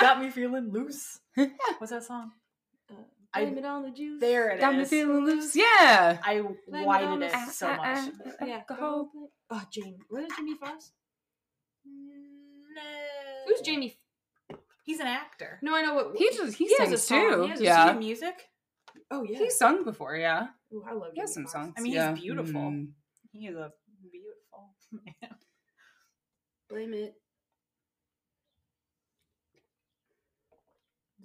Yeah. got me feeling loose. What's that song? Uh, I- blame it on the juice. There it is. Got me feeling loose. Yeah. I Blame it whited the- it Ah, so ah, much. ah, Yeah. alcohol. Oh, Jamie. What is Jamie Foxx? No. Who's Jamie? He's an actor. No, I know what. He just he, He has a sings song. too. He has a Does he yeah. do music? Oh yeah. He's sung before, yeah. Ooh, I love. He has Jamie some Foxx. songs. I mean, he's beautiful. Mm. He is a beautiful man. Blame it.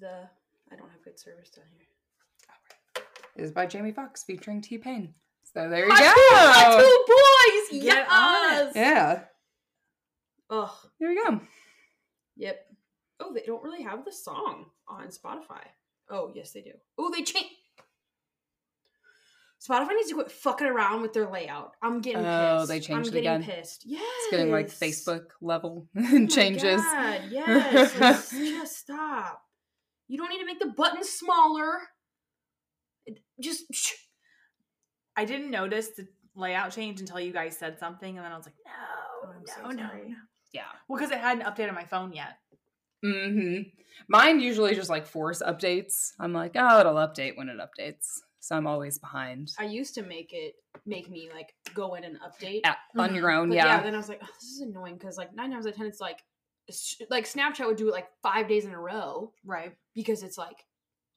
The I don't have good service down here. Is by Jamie Foxx featuring T Pain. So there you My go. two boys. Get yes. Yeah. Oh, There we go. yep. Oh, they don't really have the song on Spotify. Oh, yes, they do. Oh, they change. Spotify needs to quit fucking around with their layout. I'm getting oh, pissed. Oh, they changed I'm it getting again. pissed. Yes. It's getting like Facebook level Oh my changes. God, yes. Just stop. You don't need to make the button smaller. It- Just I didn't notice the layout change until you guys said something, and then I was like, Oh, no, I'm no, so no, no. Yeah. Well, because it hadn't updated my phone yet. hmm Mine usually just like force updates. I'm like, oh, it'll update when it updates. So I'm always behind. I used to make it make me like go in and update. Yeah, on your own, But yeah. Then I was like, oh, this is annoying because like nine times out of ten, it's like, it's, like Snapchat would do it like five days in a row Right. because it's like,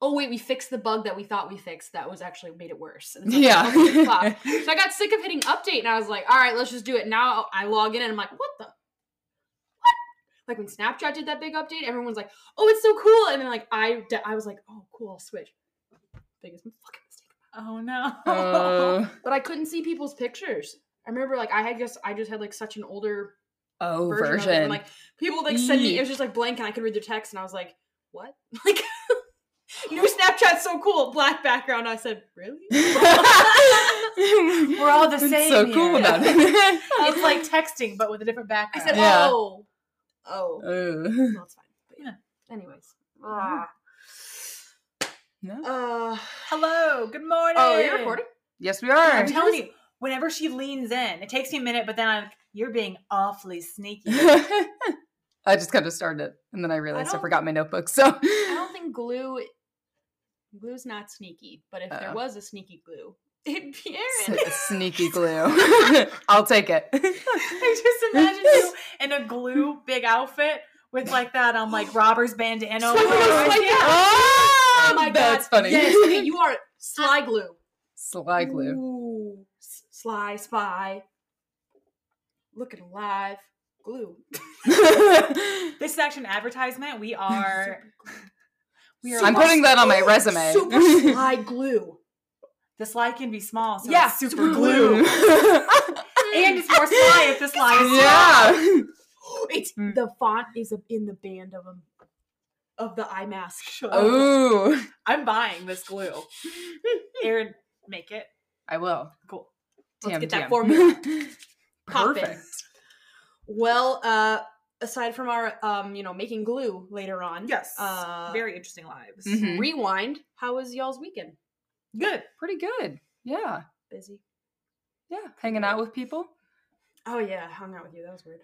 oh wait, we fixed the bug that we thought we fixed that was actually made it worse. And like, Yeah. okay, so I got sick of hitting update and I was like, all right, let's just do it. Now I log in and I'm like, what the? What? Like when Snapchat did that big update, everyone's like, oh, it's so cool. And then like I, I was like, oh, cool, I'll switch. Biggest fucking mistake. Oh no. Oh, But I couldn't see people's pictures. I remember like I had just I just had like such an older oh, version, version. of it. And, like people like send me it was just like blank and I could read their text and I was like, what? Like new Snapchat's so cool, black background. I said, really? We're all the It's same So cool about it. it's like texting, but with a different background I said, Yeah. oh, oh, Ugh. no, it's fine. But Yeah. Anyways, ah. No. uh, Hello. Good morning. oh, you're recording. Yes, we are. I'm telling you, whenever she leans in, it takes me a minute, but then I'm like, you're being awfully sneaky. I just kind of started it, and then I realized I, don't- forgot my notebook. So I don't think glue. Glue's not sneaky, but if there Uh-oh. was a sneaky glue, it'd be S- sneaky glue. I'll take it. I just imagine you in a glue big outfit with like that um like robber's bandana. over Swipe your it, eyes. swipe it. Yeah. Oh, my that's god! funny. Yes, okay, you are sly glue. Sly glue. Ooh, sly spy. Looking alive. Glue. This is actually an advertisement. We are we are I'm putting that on my resume. Super sly glue. the slide can be small, so Yeah, it's super, super glue. and it's more sly if the slide is small. yeah. It's Mm. the font is in the band of them of the eye mask. Ooh. I'm buying this glue. Erin, make it. I will. Cool. Let's Damn, get that damn. formula. Pop. Perfect. Well, uh, aside from our um, you know, making glue later on. Yes. Uh, Very interesting lives. Mhm. rewind. How was y'all's weekend? Good. Pretty good. Yeah. Busy. Yeah. Hanging out with people. Oh yeah, hung out with you. That was weird.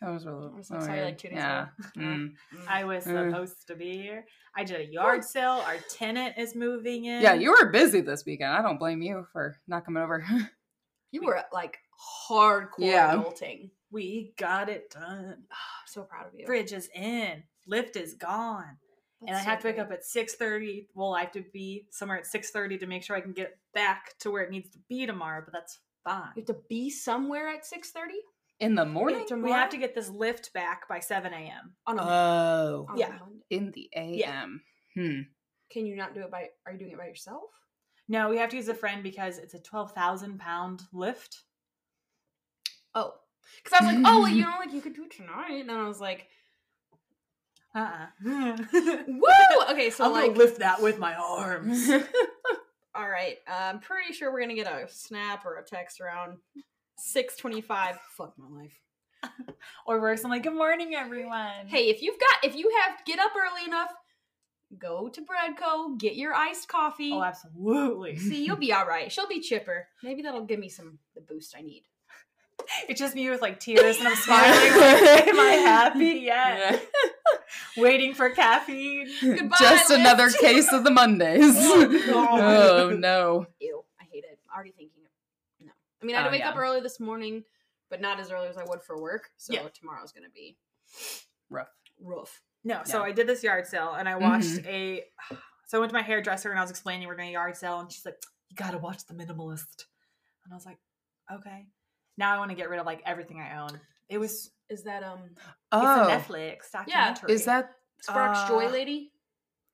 That was really. I was like, sorry, weird. like, two days Yeah. ago. Mm. I was Mm. supposed to be here. I did a yard sale. Our tenant is moving in. Yeah, you were busy this weekend. I don't blame you for not coming over. You were like hardcore Yeah. adulting. We got it done. I'm so proud of you. Fridge is in. Lift is gone. and I That's have to wake great. up at six thirty. Well, I have to be somewhere at six thirty to make sure I can get back to where it needs to be tomorrow. But that's fine. You have to be somewhere at six thirty In the morning? We have to get this lift back by seven a.m. on a, Oh. on yeah. Monday. In the AM. Hmm. Can you not do it by? Are you doing it by yourself? No, we have to use a friend because it's a twelve thousand pound lift. Oh, because I was like, oh, well, you know, like you could do it tonight, and I was like, Uh-uh. woo. Okay, so I'm like, gonna lift that with my arms. all right, I'm pretty sure we're gonna get a snap or a text around six twenty-five. Fuck my life. or worse, I'm like, "Good morning, everyone." Hey, if you've got, if you have get up early enough, go to Breadco, get your iced coffee. Oh, absolutely. See, you'll be all right. She'll be chipper. Maybe that'll give me some the boost I need. It's just me with like tears and I'm smiling. like, Am I happy yet? Waiting for caffeine. Goodbye, Just Liz. another case of the Mondays. Oh, oh no. Ew, I hate it. I Already thinking of no. I mean, I had to Oh, wake yeah. up early this morning, but not as early as I would for work. So Yeah. tomorrow's gonna be Rough. rough. No, so I did this yard sale and I watched mm-hmm. a. So I went to my hairdresser and I was explaining we're doing a yard sale and she's like, "You gotta watch The Minimalist," and I was like, "Okay." Now I want to get rid of like everything I own. It was Is that um Oh, it's a Netflix documentary. is that? Sparks Joy Uh, Lady?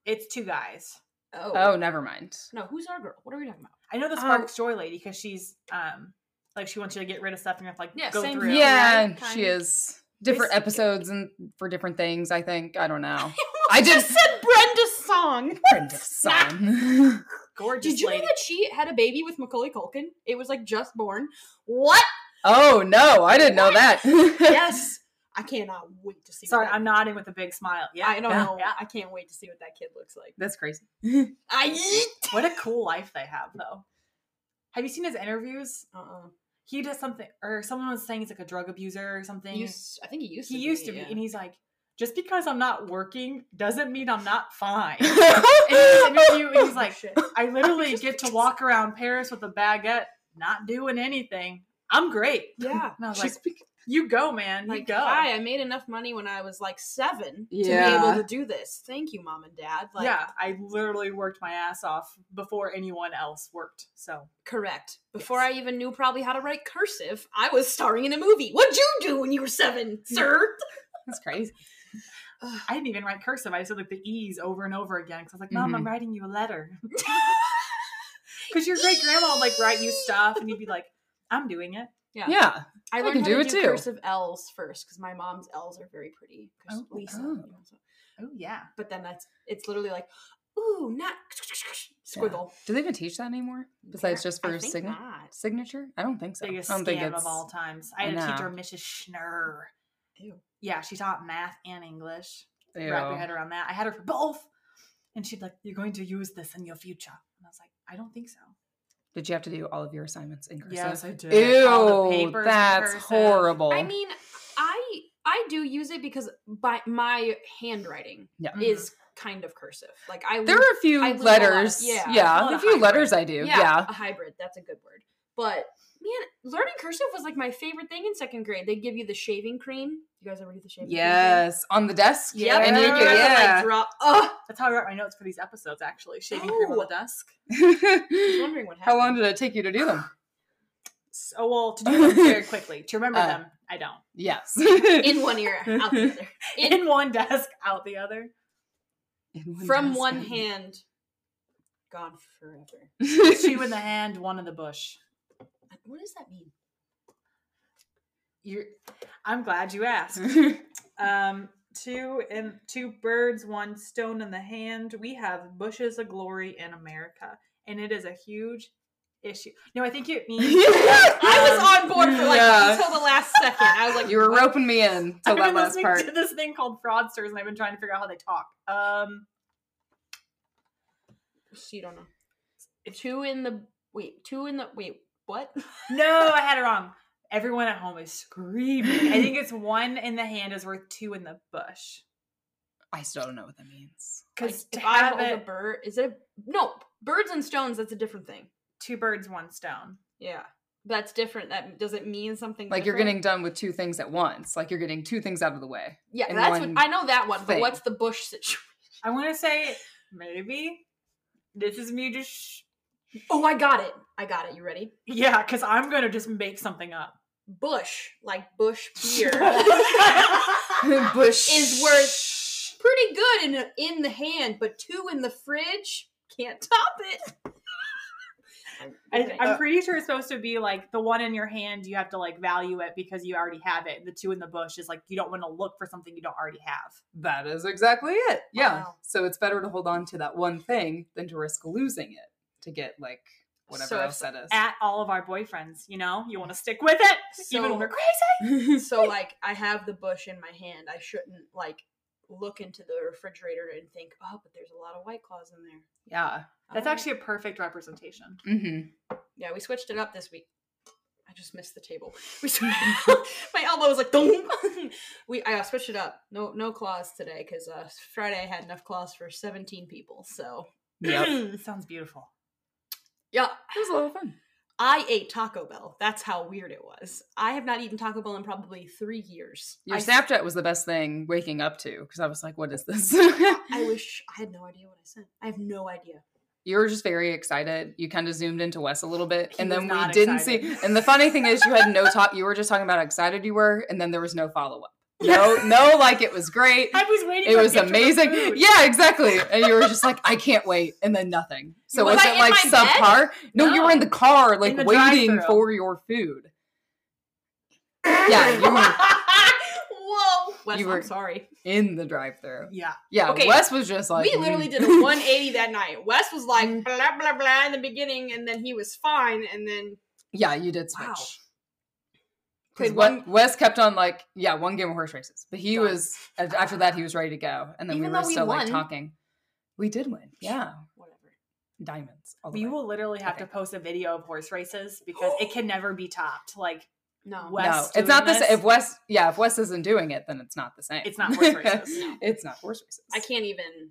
It's two guys. Oh, Oh, never mind. no, who's our girl? What are we talking about? I know the Oh. Sparks Joy lady because she's um like she wants you to get rid of stuff and you have to like Yeah, go same through. here. Yeah, right? she Kind. is different This- episodes and for different things. I think I don't know. I I just said Brenda's song. Brenda son. Gorgeous Did you lady. know that she had a baby with Macaulay Culkin? It was like just born. What? Oh no, I didn't know that. yes. I cannot wait to see. Sorry, what I'm nodding with a big smile. Yeah, I don't Yeah. know. Yeah. I can't wait to see what that kid looks like. That's crazy. I What a cool life they have, though. Have you seen his interviews? uh-uh. He does something, or someone was saying he's like a drug abuser or something. Used, I think he used to. he to. used to be, yeah. and he's like, just because I'm not working doesn't mean I'm not fine. in his interview, and he's oh, like, Shit. I literally Just get to walk around Paris with a baguette, not doing anything. I'm great. Yeah. And I was like, Just bec- you go, man. You Like, go. hi, I made enough money when I was like seven to be able to do this. Thank you, mom and dad. Like, yeah, I literally worked my ass off before anyone else worked. So correct. Before Yes. I even knew probably how to write cursive, I was starring in a movie. What'd you do when you were seven, sir? That's crazy. I didn't even write cursive. I did like the E's over and over again because I was like, Mom, I'm Mhm. writing you a letter. Because your great grandma would like write you stuff and you'd be like, I'm doing it. Yeah. I I learned can how do to it do too. cursive L's first because my mom's L's are very pretty. 'cause Oh, Lisa. oh. you know, so- Oh, yeah. But then that's it's literally like, ooh, not squiggle. Do they even teach that anymore? Besides just I for think signa- not. signature? I don't think so. Biggest I don't think scam it's of all times. I I had a teacher, Mrs. Schnurr. Ew. Yeah, she taught math and English. Ew. Wrap your head around that. I had her for both. And she'd like, You're going to use this in your future. And I was like, I don't think so. Did you have to do all of your assignments in cursive? Yes, I did. Ew, All the papers that's cursive. horrible. I mean, I I do use it because by my handwriting Yeah. Mhm. is kind of cursive. Like I there are a few I lose a of- letters. yeah, yeah, a a few hybrid. letters I do. yeah, Yeah. a hybrid. That's a good word. But man, learning cursive was like my favorite thing in second grade. They give you the shaving cream. You guys ever get the shaving cream? Yes, on the desk. Yep. Yeah. And then you yeah. have to like draw. Oh, That's how I wrote my notes for these episodes, actually. Shaving cream on Oh. the desk. I was wondering what happened. How long did it take you to do them? So, well, to do them very quickly. To remember Uh, them, I don't. Yes. In one ear, out the other. In, In one desk, out the other. In from desk. one hand, gone forever. Two in the hand, one in the bush. What does that mean? You're, I'm glad you asked. Um, two and two birds, one stone in the hand. We have bushes of glory in America, and it is a huge issue. No, I think it means. I was on board for like Yeah. until the last second. I was like, you were what? roping me in till that been last listening part. to this thing called fraudsters, and I've been trying to figure out how they talk. Um, You don't know. Two in the wait. Two in the wait. What? no, I had it wrong. Everyone at home is screaming. I think it's one in the hand is worth two in the bush. I still don't know what that means. Like, Because if to I have hold a bird, is it a, no birds and stones? That's a different thing. two birds, one stone. Yeah, that's different. That does it mean something? Like you're getting done with two things at once. Like you're getting two things out of the way. Yeah, that's what I know that one. But what's the bush situation? I want to say maybe this is me just Oh, I got it. I got it. You ready? yeah, because I'm gonna just make something up. Bush, like bush beer, Bush is worth pretty good in in the hand, but two in the fridge can't top it. I, I'm pretty sure it's supposed to be like the one in your hand. You have to like value it because you already have it. The two in the bush is like you don't want to look for something you don't already have. That is exactly it. Yeah. Wow. So it's better to hold on to that one thing than to risk losing it to get like whatever So else that is. At all of our boyfriends, you know, you want to stick with it even when So- we're crazy. so like I have the bush in my hand. I shouldn't like look into the refrigerator and think, oh, but there's a lot of white claws in there. yeah. That's actually a perfect representation. Mm-hmm. yeah. We switched it up this week. I just missed the table. We my elbow was like Dong! we I uh, switched it up. No no claws today because uh, Friday I had enough claws for seventeen people. So Yep. Sounds beautiful. Yeah, It was a lot of fun. I ate Taco Bell. That's how weird it was. I have not eaten Taco Bell in probably three years. Your I, Snapchat was the best thing waking up to because I was like, what is this? I wish I had no idea what I said. I have no idea. you were just very excited. You kind of zoomed into Wes a little bit, He and then we didn't excited. see. And the funny thing is, you had no talk. You were just talking about how excited you were, and then there was no follow up. No, no, like it was great. I was waiting. It was amazing. Yeah, exactly. And you were just like, I can't wait, and then nothing. So Was was, it like subpar? No, you were in the car, like the waiting for your food. Yeah, you were Whoa. Wes, You were- I'm sorry. in the drive-through. Yeah. Yeah, Okay, Wes was just like we literally mm. did a 180 that night. Wes was like Mm. blah blah blah in the beginning, and then he was fine, and then Yeah, you did switch. Wow. Because Played one- Wes kept on like, yeah, one game of horse races, but he Done. was after that he was ready to go, and then Even we were we still like talking. We did win, yeah, whatever. diamonds. All the We way. will literally have Okay. to post a video of horse races because it can never be topped. Like No. Wes no, it's not the this? same. If Wes, yeah, if Wes isn't doing it, then it's not the same. It's not horse races. No. it's not horse races. I can't even.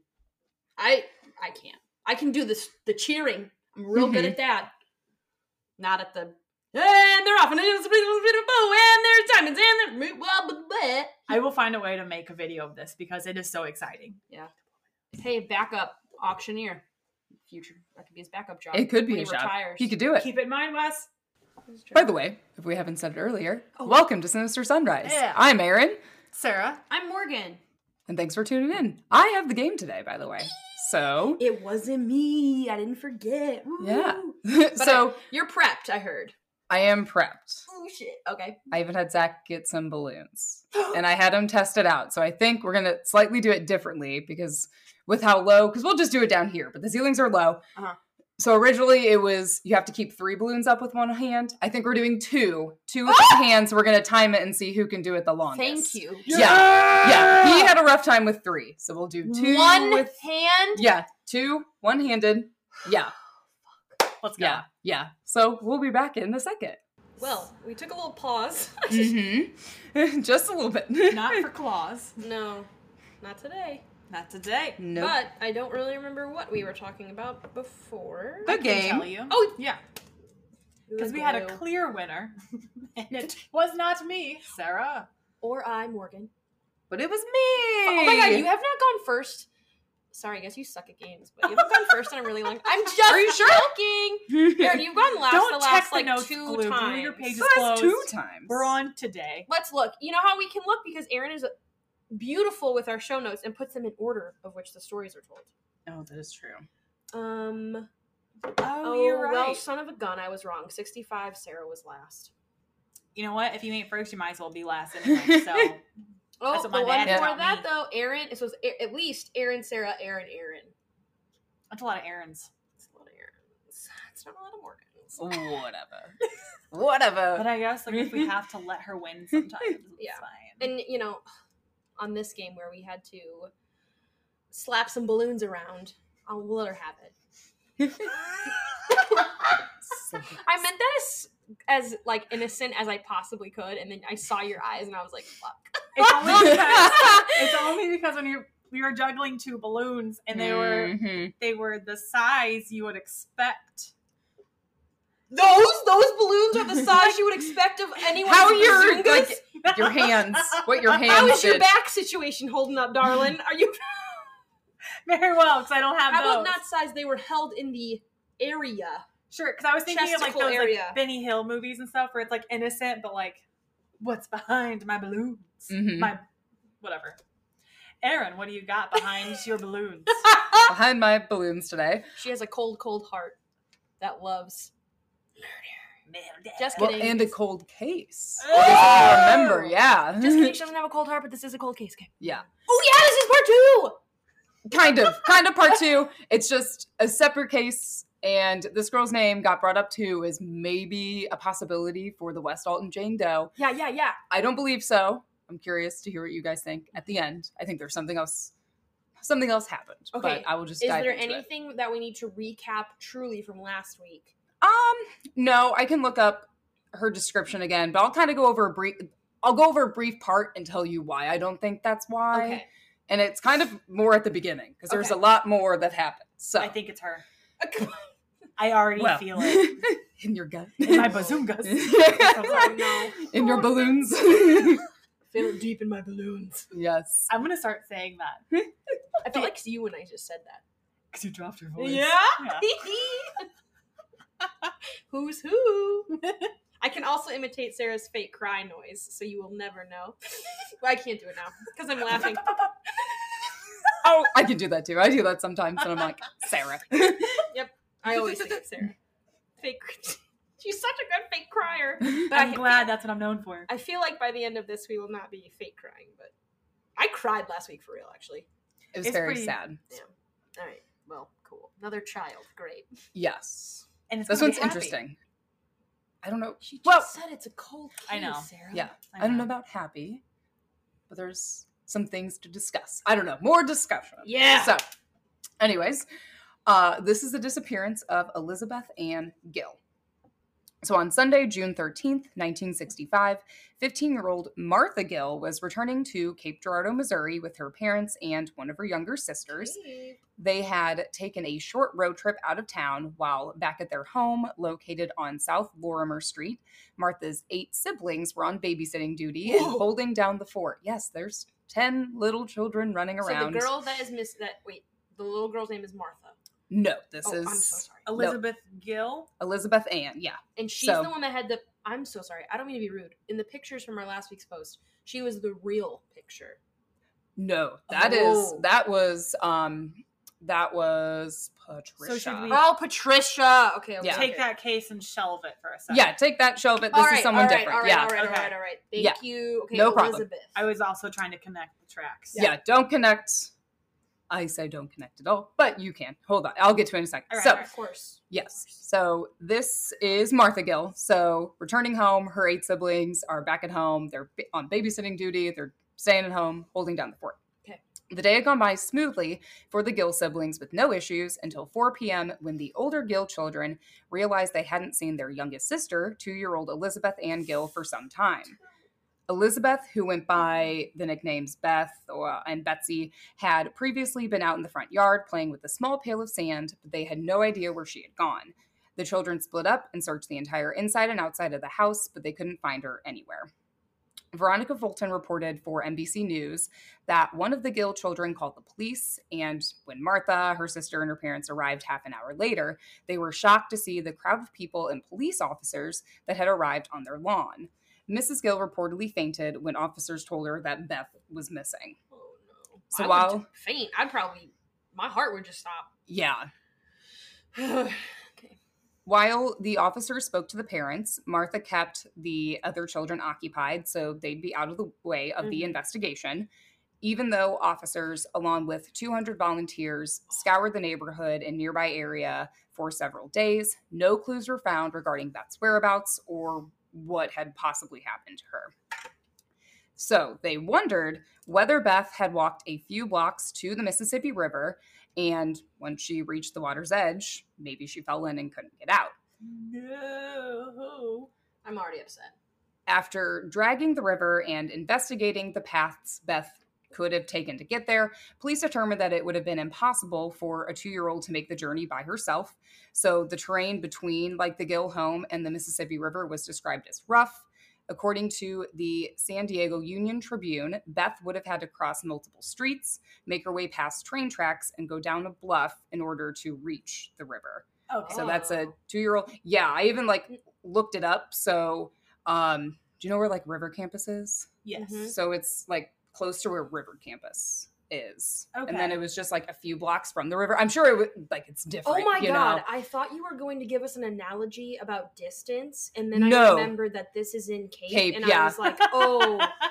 I I can't. I can do this. The cheering. I'm real good Mhm. at that. Not at the. And they're off, and there's a bow, and there's diamonds, and there's blah, blah, blah. I will find a way to make a video of this because it is so exciting. Yeah. Hey, backup auctioneer. Future. That could be his backup job. It could be when a he job. He could do it. Keep it in mind, Wes. By the way, if we haven't said it earlier, Oh. welcome to Sinister Sisters. Yeah. I'm Erin, Sarah. I'm Morgan. and thanks for tuning in. I have the game today, by the way. So It wasn't me. I didn't forget. Yeah. Woo. so You're prepped, I heard. I am prepped. Oh shit. Okay. I even had Zach get some balloons. and I had him test it out. So I think we're gonna slightly do it differently because with how low, because we'll just do it down here, but the ceilings are low. Uh-huh. So originally it was you have to keep three balloons up with one hand. I think we're doing two, two with one hand. We're gonna time it and see who can do it the longest. Thank you. Yeah, yeah. He had a rough time with three, so we'll do two One with hand. yeah, two one handed. Yeah, Let's go. yeah, yeah. So we'll be back in a second. Well, we took a little pause. Mm-hmm. Just a little bit. Not for claws. no, not today. Not today. Nope. But I don't really remember what we were talking about before. The I game. tell you. Oh, Yeah, because we had a clear winner, and it was not me, Sarah. or I, Morgan. But it was me. Oh my god, you have not gone first. Sorry, I guess you suck at games, but you haven't gone first in a really long. I'm just Are you sure? joking. Erin, you've gone last Don't the last like notes, two Glue. Glue times. your pages So that's two times. We're on today. Let's look. You know how we can look because Erin is beautiful with our show notes and puts them in order of which the stories are told. Oh, that is true. Um. Oh, Oh, you're right. well, son of a gun, I was wrong. Sixty-five. Sarah was last. you know what? If you ain't first, you might as well be last anyway. So Oh, That's the one oh, dad before that me. though, Erin. It was A- at least Erin, Sarah, Erin, Erin. that's a lot of errands. It's a lot of Erin's. It's not a lot of Morgans. Whatever. Whatever. But I guess like if we have to let her win sometimes, Yeah. fine. And you know, on this game where we had to slap some balloons around, I'll let her have it. I meant that as as like innocent as I possibly could, and then I saw your eyes, and I was like, "Fuck." It's only because it's only because when you're we were juggling two balloons and they were Mhm. they were the size you would expect. Those those balloons are the size you would expect of anyone. How with your like your hands? What your hands How is your back situation holding up, darling? Are you? Very well, because I don't have How those. about not size? They were held in the area. Sure, because I was thinking of like those area. like Benny Hill movies and stuff where it's like innocent, but like, what's behind my balloons? Mhm. My whatever. Erin, what do you got behind your balloons? Behind my balloons today. She has a cold, cold heart that loves. murder. Just Well, kidding. and a cold case. Oh! If remember, yeah. Just kidding. She doesn't have a cold heart, but this is a cold case game. yeah. Oh yeah, this is part two. Kind of. Kind of part two. It's just a separate case. And this girl's name got brought up too as maybe a possibility for the West Alton Jane Doe. Yeah, yeah, yeah. I don't believe so. I'm curious to hear what you guys think at the end. I think there's something else. Something else happened. Okay, But I will just Is dive there into it. anything that we need to recap truly from last week? Um, no, I can look up her description again, but I'll kind of go over a brief. I'll go over a brief part and tell you why I don't think that's why. Okay. And it's kind of more at the beginning because there's Okay. a lot more that happens. So I think it's her. I already well, feel it in your gut, in my bazungas. Oh, no. in your balloons. Feel it deep in my balloons. yes. I'm gonna start saying that I felt like you when I just said that. because you dropped your voice. Yeah. Who's who? I can also imitate Sarah's fake cry noise, so you will never know. well, I can't do it now because I'm laughing. Oh, I can do that too. I do that sometimes, and I'm like Sarah. Yep. I always think it's Sarah. Fake. She's such a good fake crier. But I'm I, glad that's what I'm known for. I feel like by the end of this, we will not be fake crying. But I cried last week for real, actually. It was It's very pretty- sad. All right. Well, cool. Another child. Great. Yes. And it's This one's interesting. I don't know. She just Well- said it's a cold case, I know. Sarah. Yeah. I I don't know know. about happy, but there's some things to discuss. I don't know. More discussion. Yeah. So, anyways, uh, this is the disappearance of Elizabeth Ann Gill. So on Sunday, June 13th, 1965, 15 year old Martha Gill was returning to Cape Girardeau, Missouri with her parents and one of her younger sisters. Hey. They had taken a short road trip out of town while back at their home located on South Lorimier Street. Martha's eight siblings were on babysitting duty and holding down the fort. Yes, there's 10 little children running So around. the girl that is miss that wait, the little girl's name is Martha. No, this oh, is I'm so sorry. Elizabeth Gill. Elizabeth Ann. Yeah. And she's So- the one that had the. I'm so sorry. I don't mean to be rude. In the pictures from our last week's post, she was the real picture. No, that is Oh. that was um that was Patricia. should we- Oh, Patricia. Okay, okay. Yeah. Take okay. that case and shelve it for a second. yeah, take that shelf it. This All is right, someone all right, different. All right, yeah. all right, all Okay. right, all right. Thank Yeah. you. Okay, No problem. Elizabeth. I was also trying to connect the tracks. yeah. don't connect. I say don't connect at all, but you can. Hold on. I'll get to it in a second. All right, so, right. Of course. yes. So, this is Martha Gill. So, returning home, her eight siblings are back at home. They're on babysitting duty. They're staying at home, holding down the fort. Okay. The day had gone by smoothly for the Gill siblings with no issues until 4 p.m. when the older Gill children realized they hadn't seen their youngest sister, two year old Elizabeth Ann Gill, for some time. Elizabeth, who went by the nicknames Beth or, and Betsy, had previously been out in the front yard playing with a small pail of sand, but they had no idea where she had gone. The children split up and searched the entire inside and outside of the house, but they couldn't find her anywhere. Veronica Fulton reported for NBC News that one of the Gill children called the police, and when Martha, her sister, and her parents arrived half an hour later, they were shocked to see the crowd of people and police officers that had arrived on their lawn. Mrs. Gill reportedly fainted when officers told her that Beth was missing. Oh no. So I while- would faint, I'd probably my heart would just stop. Yeah. okay. While the officers spoke to the parents, Martha kept the other children occupied so they'd be out of the way of the Mhm. investigation. Even though officers, along with 200 volunteers, scoured the neighborhood and nearby area for several days, no clues were found regarding Beth's whereabouts or what had possibly happened to her. So they wondered whether Beth had walked a few blocks to the Mississippi River, and when she reached the water's edge, maybe she fell in and couldn't get out. No. I'm already upset. After dragging the river and investigating the paths Beth could have taken to get there, police determined that it would have been impossible for a two year old to make the journey by herself. So the terrain between like the Gill home and the Mississippi River was described as rough. According to the San Diego Union Tribune, Beth would have had to cross multiple streets, make her way past train tracks, and go down a bluff in order to reach the river. Okay. So that's a two year old. Yeah, I even like looked it up. So, um, do you know where like River Campus is? yes. Mhm. So it's like close to where River Campus is. And then it was just like a few blocks from the river. I'm sure it was like it's oh different. Oh my god! Know? I thought you were going to give us an analogy about distance, and then I No. remembered that this is in Cape, Cape, and yeah. I was like, "Oh,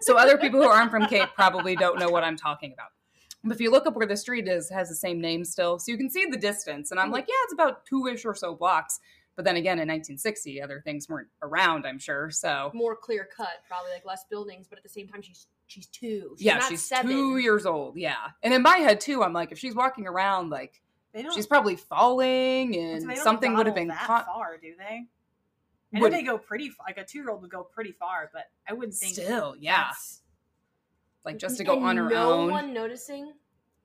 So other people who aren't from Cape probably don't know what I'm talking about. But if you look up where the street is, it has the same name still. So you can see the distance. And I'm hmm. like, yeah, it's about two ish or so blocks. But then again, in 1960, other things weren't around, I'm sure. So more clear cut, probably like less buildings, but at the same time, she's she's two. She's yeah, not she's seven. two years old. Yeah. And in my head, too, I'm like, if she's walking around, like, They don't. she's probably falling and don't something would have been that caught. far, do they? I know Would- they go pretty far. Like a two year old would go pretty far, but I wouldn't think. Still, yeah. Like just to go And on her no own. No one noticing.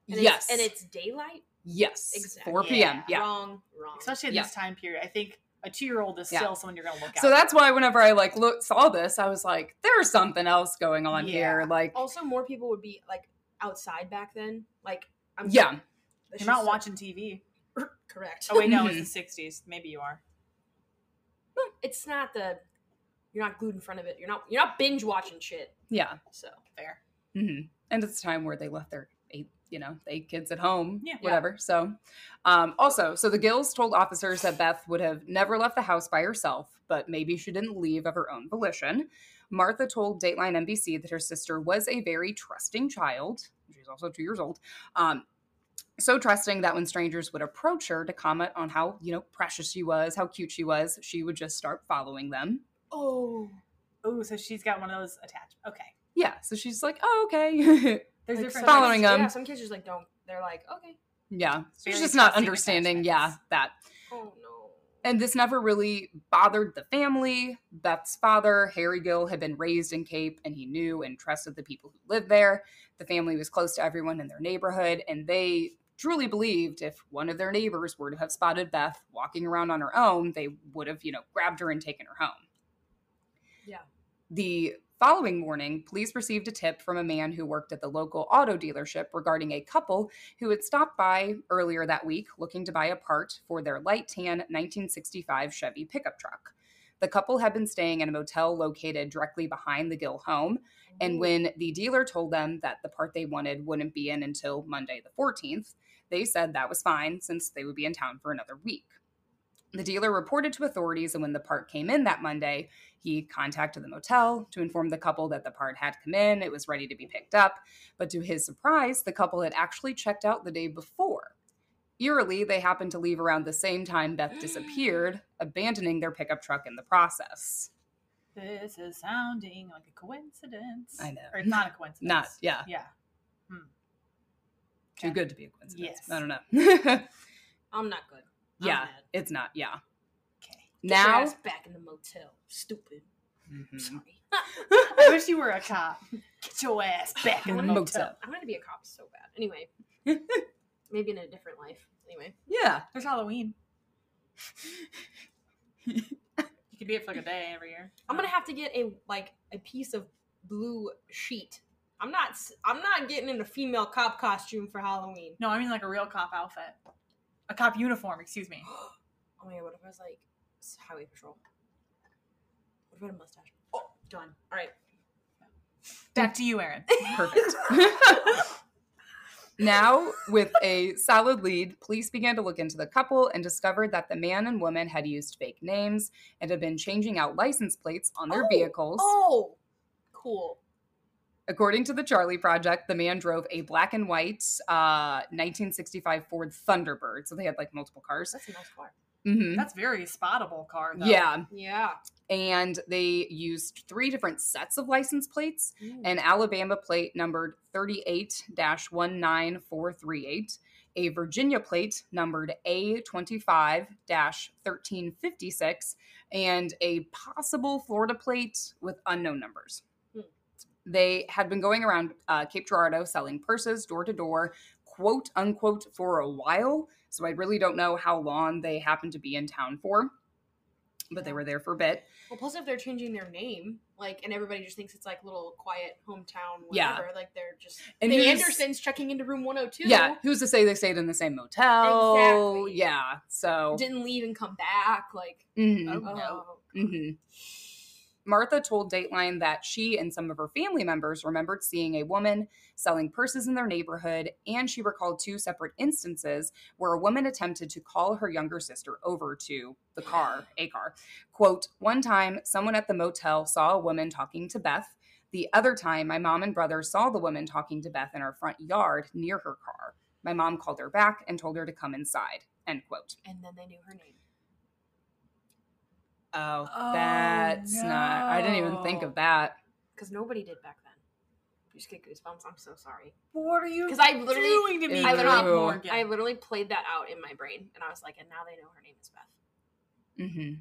And yes. It's, and it's daylight. Yes. Exactly. 4 p.m. Yeah. Wrong. Wrong. Especially in Yeah. this time period. I think a two year old is Yeah. still someone you're going to look at. So that's why whenever I like look saw this, I was like, there's something else going on Yeah. here. Like, also, more people would be like outside back then. Like, I'm yeah. that's You're not just- watching TV. Correct. Oh, wait, no, it's the 60s. Maybe you are. it's not the. You're not glued in front of it. You're not. You're not binge watching shit. Yeah. So Fair. Mm-hmm. And it's a time where they left their eight, you know, they kids at home, Yeah. whatever. So, um, also, so the Gills told officers that Beth would have never left the house by herself, but maybe she didn't leave of her own volition. Martha told Dateline NBC that her sister was a very trusting child. She's also two years old. Um, so trusting that when strangers would approach her to comment on how, you know, precious she was, how cute she was, she would just start following them. oh, Oh, so she's got one of those attached. Okay. Yeah, so she's like, oh, okay. There's like, different Following kids- them. Yeah, some kids just like don't. They're like, okay. yeah, she's Very just not understanding, yeah, that. Oh no. And this never really bothered the family. Beth's father, Harry Gill, had been raised in Cape and he knew and trusted the people who lived there. The family was close to everyone in their neighborhood and they truly believed if one of their neighbors were to have spotted Beth walking around on her own, they would have, you know, grabbed her and taken her home. Yeah. The following morning, police received a tip from a man who worked at the local auto dealership regarding a couple who had stopped by earlier that week looking to buy a part for their light tan 1965 Chevy pickup truck. The couple had been staying in a motel located directly behind the Gill home, and mm. when the dealer told them that the part they wanted wouldn't be in until Monday the 14th, they said that was fine since they would be in town for another week. The dealer reported to authorities, and when the part came in that Monday, he contacted the motel to inform the couple that the part had come in, it was ready to be picked up. But to his surprise, the couple had actually checked out the day before. Eerily, they happened to leave around the same time Beth disappeared, abandoning their pickup truck in the process. This is sounding like a coincidence. I know. Or it's not a coincidence. Not, yeah, Yeah. Hmm. too Okay. good to be a coincidence. Yes. I don't know. I'm not good. I'm yeah, mad. it's not, yeah. Okay. Get your Now, ass back in the motel. Stupid. Mhm. Sorry. I wish you were a cop. Get your ass back in the Motel. motel. I want to be a cop so bad. Anyway, maybe in a different life. Anyway, yeah. There's Halloween. You could be it for like a day every year. I'm gonna have to get a like a piece of blue sheet. I'm not. I'm not getting in a female cop costume for Halloween. No, I mean like a real cop outfit. A cop uniform, excuse me. Oh my god! What if I was like highway patrol? What about a mustache? Oh, done. All right. Back to you, Erin. Perfect. now, with a solid lead, police began to look into the couple and discovered that the man and woman had used fake names and had been changing out license plates on their Oh, vehicles. Oh, cool. According to the Charley Project, the man drove a black and white uh, 1965 Ford Thunderbird. So they had like multiple cars. That's a nice car. hmm That's very spottable car though. Yeah. Yeah. And they used three different sets of license plates Mm. an Alabama plate numbered 38 19438, a Virginia plate numbered A25 1356, and a possible Florida plate with unknown numbers. They had been going around uh, Cape Girardeau selling purses door to door, quote unquote, for a while. So I really don't know how long they happened to be in town for, but they were there for a bit. Well, plus if they're changing their name, like, and everybody just thinks it's like little quiet hometown, Yeah. Like they're just And the Andersons checking into room 102. Yeah, who's to say they stayed in the same motel? Exactly. Yeah, so didn't leave and come back. Like, mhm, Oh, oh, no. mhm. Martha told Dateline that she and some of her family members remembered seeing a woman selling purses in their neighborhood, and she recalled two separate instances where a woman attempted to call her younger sister over to the car, a car. Quote, one time, someone at the motel saw a woman talking to Beth. The other time, my mom and brother saw the woman talking to Beth in our front yard near her car. My mom called her back and told her to come inside. End quote. and then they knew her name. Oh, Oh, that's not. I didn't even think of that. Because nobody did back then. You just get goosebumps. I'm so sorry. What are you Because I literally, doing to me, I literally- I literally played that out in my brain, and I was like, and now they know her name is Beth. Mm-hmm.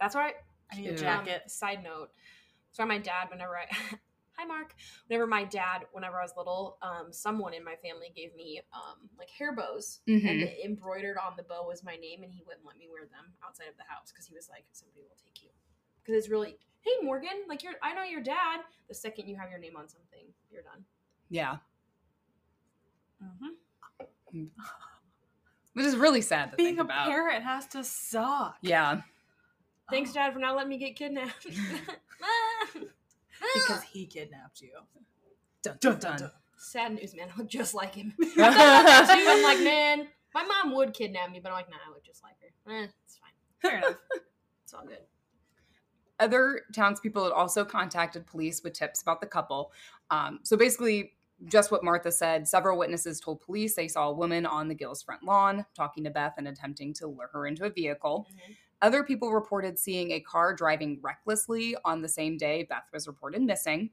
That's right. I need Ew. a jacket. Um, side note. So my dad, whenever I Hi Mark. Whenever my dad, whenever I was little, um, someone in my family gave me um like hair bows Mhm. and embroidered on the bow was my name and he wouldn't let me wear them outside of the house because he was like, somebody will take you. Because it's really Hey Morgan, like you're I know your dad. The second you have your name on something, you're done. Yeah. Mhm. Which is really sad to Being think a about. parent has to suck. Yeah. Thanks, Oh, Dad, for not letting me get kidnapped. Because he kidnapped you. Dun, Dun, dun, dun, dun. dun. Sad news, man. I look just like him. I'm like, man, my mom would kidnap me, but I'm like, nah, I look just like her. Eh, it's fine. Fair enough. It's all good. Other townspeople had also contacted police with tips about the couple. Um, so basically, just what Martha said. Several witnesses told police they saw a woman on the Gills' front lawn talking to Beth and attempting to lure her into a vehicle. Mhm. Other people reported seeing a car driving recklessly on the same day Beth was reported missing.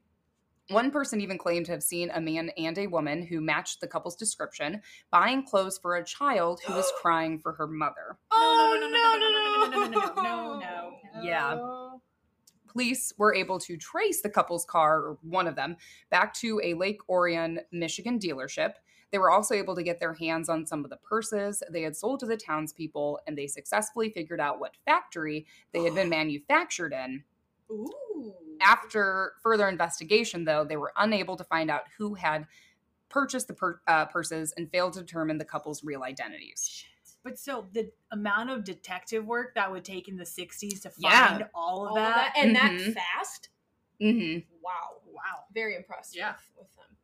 One person even claimed to have seen a man and a woman who matched the couple's description buying clothes for a child who was crying for her mother. No, no, no, no, no, no, no, no, no, no, no, no, no. Yeah. Police were able to trace the couple's car, or one of them, back to a Lake Orion, Michigan dealership. They were also able to get their hands on some of the purses they had sold to the townspeople, and they successfully figured out what factory they had been manufactured in. Ooh. After further investigation, though, they were unable to find out who had purchased the per- uh, purses and failed to determine the couple's real identities. But still, the amount of detective work that would take in the 60s to find Yeah. all of All that. of that and Mhm. that fast. Mm-hmm. Wow. Wow. Very impressed. Yeah. With, with them.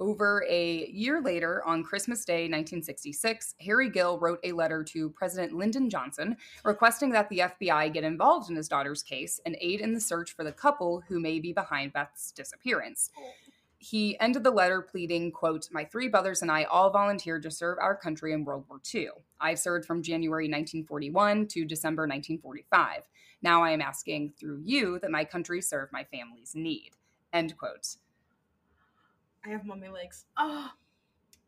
Over a year later, on Christmas Day, 1966, Harry Gill wrote a letter to President Lyndon Johnson requesting that the FBI get involved in his daughter's case and aid in the search for the couple who may be behind Beth's disappearance. He ended the letter pleading, quote, My three brothers and I all volunteered to serve our country in World War II. I served from January 1941 to December 1945. Now I am asking through you that my country serve my family's need. End quote. I have them on my legs. Oh.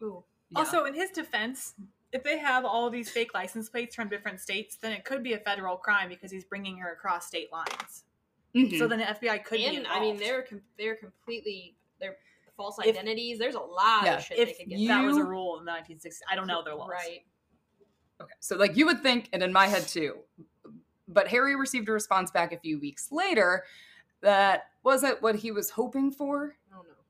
Ooh. Yeah. Also, in his defense, if they have all these fake license plates from different states, then it could be a federal crime because he's bringing her across state lines. Mhm. So then the FBI could be involved. I mean, they're com- they're completely they're false If- identities. There's a lot Yeah, of shit if they could get. you- that was a rule in the 1960s. I don't know their laws. Right. Okay. So like you would think, and in my head too. But Harry received a response back a few weeks later that wasn't what he was hoping for.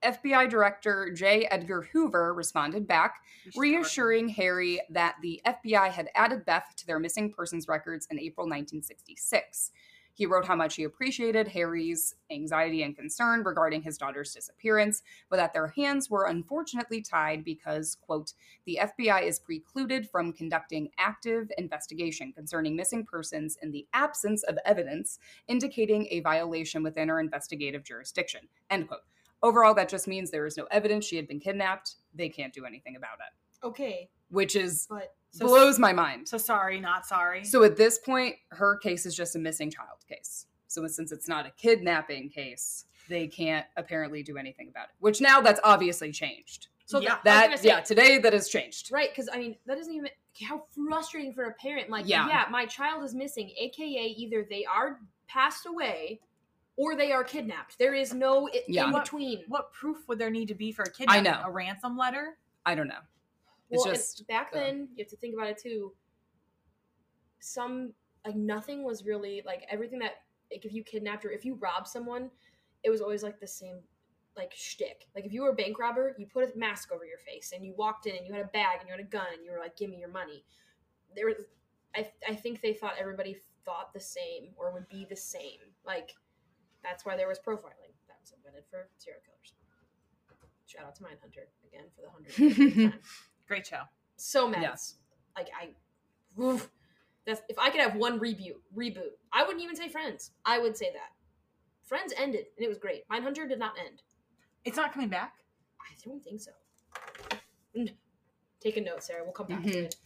FBI Director J. Edgar Hoover responded back, reassuring Harry that the FBI had added Beth to their missing persons records in April 1966. He wrote how much he appreciated Harry's anxiety and concern regarding his daughter's disappearance, but that their hands were unfortunately tied because, quote, the FBI is precluded from conducting active investigation concerning missing persons in the absence of evidence indicating a violation within our investigative jurisdiction, end quote. Overall, that just means there is no evidence she had been kidnapped. They can't do anything about it, Okay, which is but So- blows my mind. So sorry, not sorry. So at this point, her case is just a missing child case. So since it's not a kidnapping case, they can't apparently do anything about it. Which now that's obviously changed. so Yeah. that, I was That gonna say- yeah, today that has changed. right because I mean that doesn't even how frustrating for a parent. Like Yeah. yeah. my child is missing, aka either they are passed away or they are kidnapped. There is no i- Yeah. in What- between. what proof would there need to be for a kidnapping? know. A ransom letter? I don't know. It's Well, just back uh, then you have to think about it too. Some like nothing was really like everything that like if you kidnapped or if you robbed someone, it was always like the same like shtick. Like if you were a bank robber, you put a mask over your face and you walked in and you had a bag and you had a gun and you were like, "Give me your money." There was, I I think they thought everybody thought the same or would be the same. Like that's why there was profiling. That was invented for serial killers. Shout out to Mindhunter again for the hundredth time Great show. so mad. Yes. Like I, oof. that's if I could have one reboot, reboot, I wouldn't even say Friends. I would say that Friends ended and it was great. Mindhunter did not end. It's not coming back. I don't think so. Take a note, Sarah. We'll come back Mhm. to it.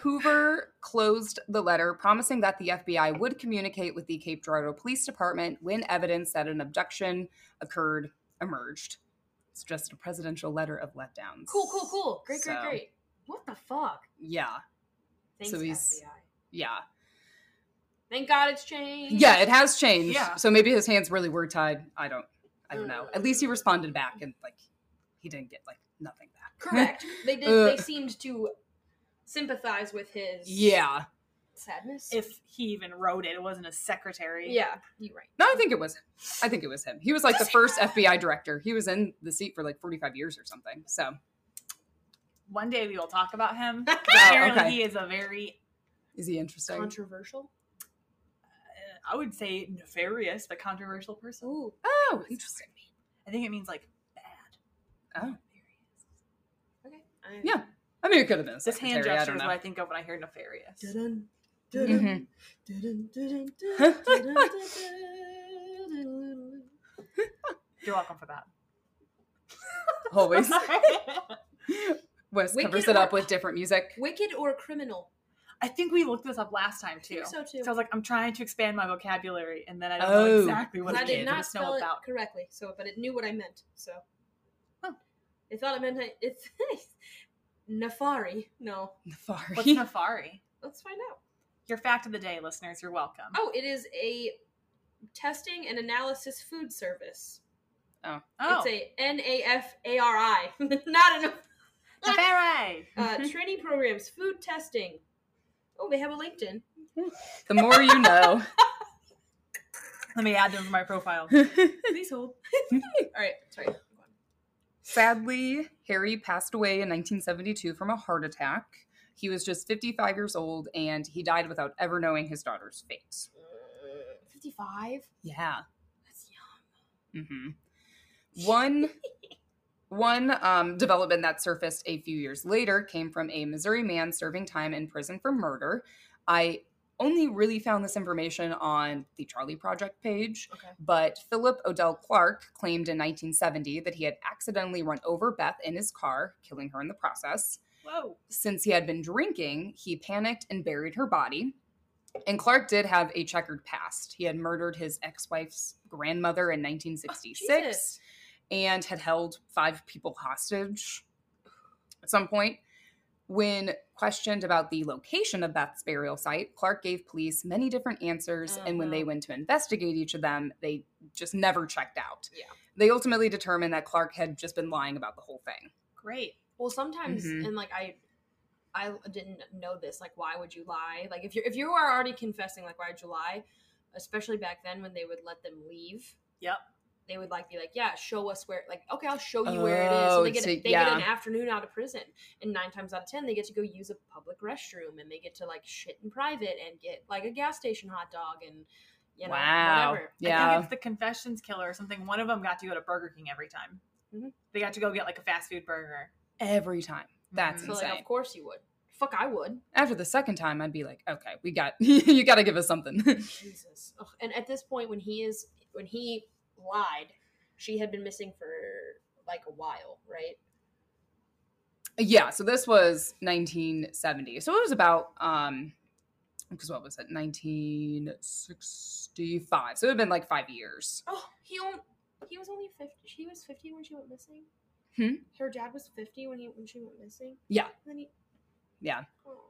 Hoover closed the letter, promising that the FBI would communicate with the Cape Girardeau Police Department when evidence that an abduction occurred emerged. It's just a presidential letter of letdowns. Cool, cool, cool. Great, So- great, great. What the fuck? Yeah, Thanks, So he's- FBI. yeah. Thank God it's changed. Yeah, it has changed. Yeah. So maybe his hands really were tied. I don't. I don't know. At least he Mm. responded back, and like he didn't get like nothing back. Correct. They did. they seemed to sympathize with his yeah. sadness. If he even wrote it, it wasn't a secretary. yeah, you're right. No, I think it was. I think it was him. He was like the first FBI director. He was in the seat for like forty five years or something. So One day we will talk about him. Oh, Apparently, okay. he is a very, is he interesting? Controversial. uh, I would say nefarious, but controversial person. Ooh. oh, interesting. I think it means like bad. Oh, nefarious. Okay. I- Yeah. I mean, it could have been a This hand secretary. I gesture don't is know. what I think of when I hear nefarious. Mhm. dun-dun. You're welcome for that. Always. Wes Wicked covers it up with different music. Wicked or criminal? I think we looked this up last time I too. think so too. So I was like, I'm trying to expand my vocabulary, and then I don't Oh. know exactly what I it did is. I not just know spell it about. correctly, so but it knew what I meant. So Huh. it thought it meant I- it's Nefari. No, Nefari. What's Nefari? let's find out. Your fact of the day, listeners. You're welcome. Oh, it is a testing and analysis food service. Oh. Oh. It's a N A F A R I, not enough. Nefari. Uh, training programs, food testing. Oh, they have a LinkedIn. the more you know. Let me add them to my profile. Please hold. All right, sorry. Sadly, Harry passed away in 1972 from a heart attack. He was just 55 years old and he died without ever knowing his daughter's fate. Fifty-five. Yeah. That's young. hmm One one um, development that surfaced a few years later came from a Missouri man serving time in prison for murder. I only really found this information on the Charley Project page, Okay. but Philip Odell Clark claimed in 1970 that he had accidentally run over Beth in his car, killing her in the process. Whoa. Since he had been drinking, he panicked and buried her body. And Clark did have a checkered past. He had murdered his ex wife's grandmother in 1966 Jesus. and had held five people hostage at some point. When questioned about the location of Beth's burial site, Clark gave police many different answers, and when Uh-huh. they went to investigate each of them, they just never checked out. Yeah. They ultimately determined that Clark had just been lying about the whole thing. Great. Well, sometimes, Mhm. and like I, I didn't know this. Like, why would you lie? Like, if you're if you are already confessing, like, why would you lie? Especially back then when they would let them leave. Yep. They would like be like, yeah, show us where. Like, okay, I'll show you where it is. So Oh, they get so- they get an afternoon out of prison, and nine times out of ten, they get to go use a public restroom, and they get to like shit in private and get like a gas station hot dog and you know Wow. whatever. I Yeah. think it's the Confessions Killer or something. One of them got to go to Burger King every time. Mhm. They got to go get like a fast food burger. Every time. That's Mhm. So like, insane. of course you would. Fuck, I would. After the second time, I'd be like, okay, we got, you got to give us something. Jesus. Ugh. And at this point, when he is when he lied, she had been missing for like a while, right? yeah. So this was 1970. So it was about, um, because what was it? 1965. So it had been like five years. Oh, he on, he was only fifty. She was fifty when she went missing. Hmm? Her dad was fifty when he when she went missing. Yeah. Then he. Yeah. Oh.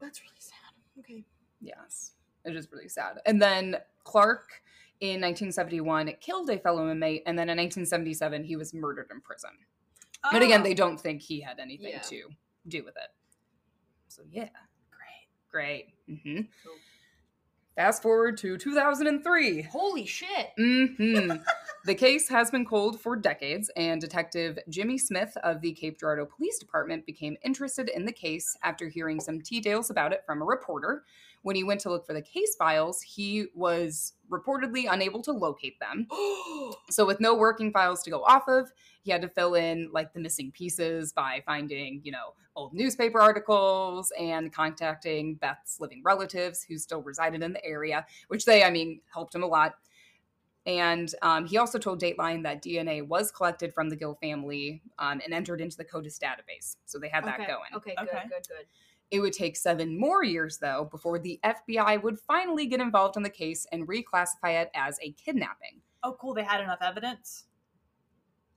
That's really sad. Okay. Yes. It is just really sad. And then Clark in 1971 killed a fellow inmate. And then in 1977, he was murdered in prison. But again, Oh, they don't think he had anything Yeah. to do with it. So yeah, great. great. hmm Cool. Fast forward to 2003. Holy shit. hmm the case has been cold for decades, and Detective Jimmy Smith of the Cape Girardeau Police Department became interested in the case after hearing some details about it from a reporter. When he went to look for the case files, he was reportedly unable to locate them. So, with no working files to go off of, he had to fill in like the missing pieces by finding, you know, old newspaper articles and contacting Beth's living relatives who still resided in the area, which they, I mean, helped him a lot. And um, he also told Dateline that DNA was collected from the Gill family um, and entered into the CODIS database. So they had that okay. going. Okay. Good. Okay. Good. Good. It would take seven more years, though, before the FBI would finally get involved in the case and reclassify it as a kidnapping. Oh, cool. They had enough evidence.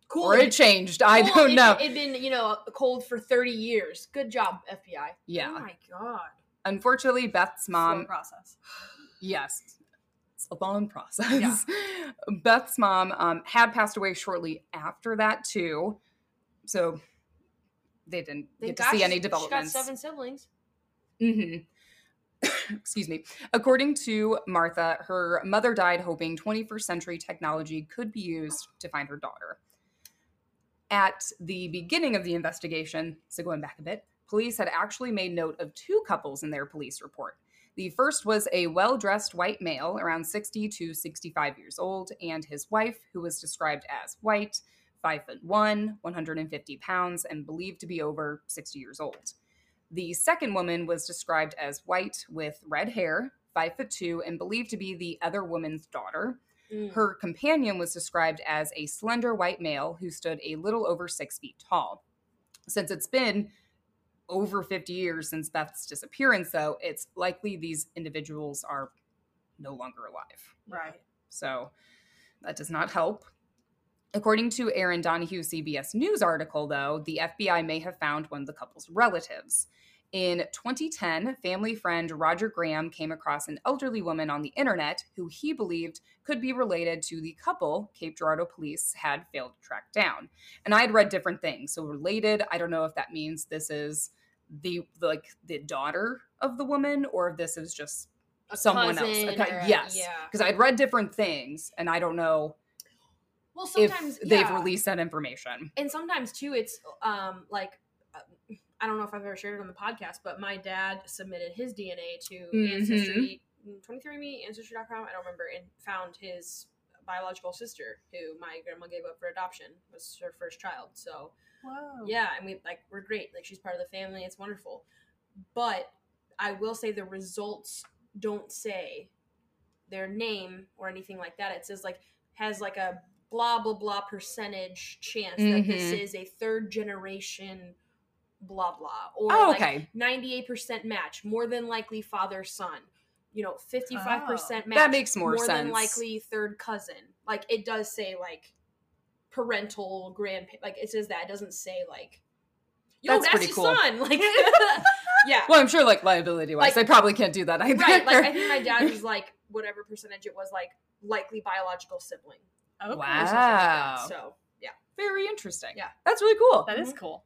Cool. Or it changed. I don't know. It, it'd been you know cold for thirty years. Good job, FBI. yeah. Oh my god. unfortunately, Beth's Slow mom process. Yes. It's a long process. Beth's mom um, had passed away shortly after that, too. So they didn't Thank get to see she- any She got developments. seven siblings. Mm-hmm. Excuse me. According to Martha, her mother died hoping 21st century technology could be used to find her daughter. At the beginning of the investigation, so going back a bit, police had actually made note of two couples in their police report. The first was a well dressed white male, around 60 to 65 years old, and his wife, who was described as white, 5 foot 1, 150 pounds, and believed to be over 60 years old. The second woman was described as white with red hair, 5 foot 2, and believed to be the other woman's daughter. Mm. Her companion was described as a slender white male who stood a little over six feet tall. Since it's been over 50 years since Beth's disappearance, though, it's likely these individuals are no longer alive. Right. So that does not help. According to Erin Donaghue's CBS News article, though, the FBI may have found one of the couple's relatives. In 2010, family friend Roger Graham came across an elderly woman on the internet who he believed could be related to the couple Cape Girardeau police had failed to track down. And I had read different things. So related, I don't know if that means this is the like the daughter of the woman or if this is just A someone else. cousin Okay, or a- yes. Yeah. because I'd read different things and I don't know Well, sometimes they've released that information. and sometimes too it's um like uh, i don't know if i've ever shared it on the podcast but my dad submitted his dna to Mhm. ancestry 23andme ancestry.com i don't remember and found his biological sister who my grandma gave up for adoption. Was her first child so Whoa. yeah and we like we're great. Like she's part of the family. It's wonderful. But i will say the results don't say their name or anything like that. It says like has like a blah blah blah percentage chance that this Mhm. is a third generation blah blah or Oh, like okay. 98% match more than likely father son you know 55% Oh. match That makes more than sense. likely third cousin like it does say like parental grandpa like it says that it doesn't say like yo That's that's, pretty your cool. son like yeah Well, I'm sure, like liability wise, Like- they probably can't do that either. right like i think my dad was like whatever percentage it was like likely biological sibling Okay. or something like that. Wow. so yeah Very interesting. Yeah. that's really cool. That is mm-hmm. cool.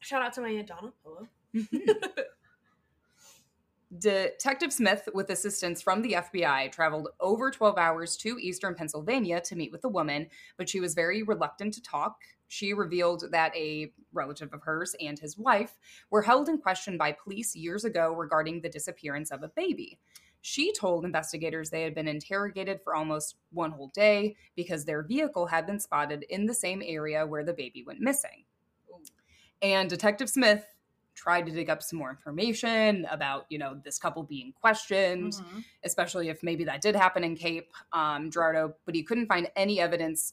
shout out to my aunt donna hello Detective Smith, with assistance from the FBI, traveled over 12 hours to eastern Pennsylvania to meet with the woman, but she was very reluctant to talk. She revealed that a relative of hers and his wife were held in question by police years ago regarding the disappearance of a baby. She told investigators they had been interrogated for almost one whole day because their vehicle had been spotted in the same area where the baby went missing. And Detective Smith tried to dig up some more information about, you know, this couple being questioned, Mhm. especially if maybe that did happen in Cape um, Girardeau, but he couldn't find any evidence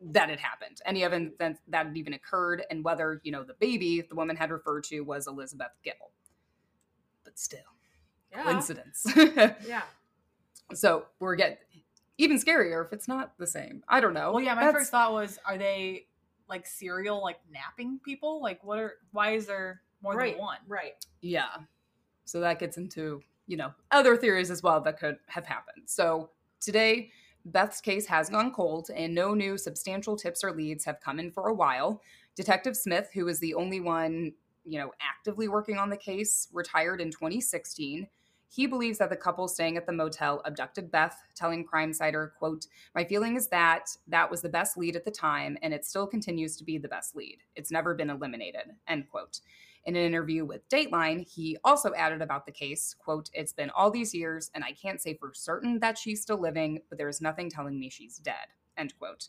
that it happened, any evidence that, that it even occurred, and whether, you know, the baby the woman had referred to was Elizabeth Gill. But still, yeah coincidence. yeah so we're getting even scarier if it's not the same. I don't know. Well, yeah. My That's- first thought was, are they like serial, like napping people? Like, what are? Why is there more right than one? right Yeah. So that gets into, you know, other theories as well that could have happened. So today, Beth's case has gone cold and no new substantial tips or leads have come in for a while. Detective Smith, who is the only one, you know, actively working on the case, retired in 2016. He believes that the couple staying at the motel abducted Beth, telling CrimeSider, quote, My feeling is that that was the best lead at the time, and it still continues to be the best lead. It's never been eliminated, end quote. In an interview with Dateline, he also added about the case, quote, It's been all these years, and I can't say for certain that she's still living, but there's nothing telling me she's dead, end quote.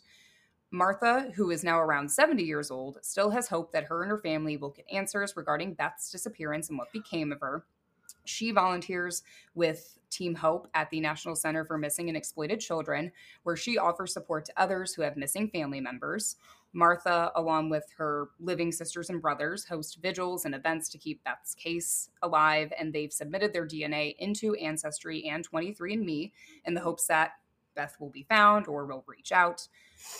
Martha, who is now around 70 years old, still has hope that her and her family will get answers regarding Beth's disappearance and what became of her. She volunteers with Team Hope at the National Center for Missing and Exploited Children, where she offers support to others who have missing family members. Martha, along with her living sisters and brothers, host vigils and events to keep Beth's case alive, and they've submitted their DNA into Ancestry and 23andMe in the hopes that Beth will be found or will reach out.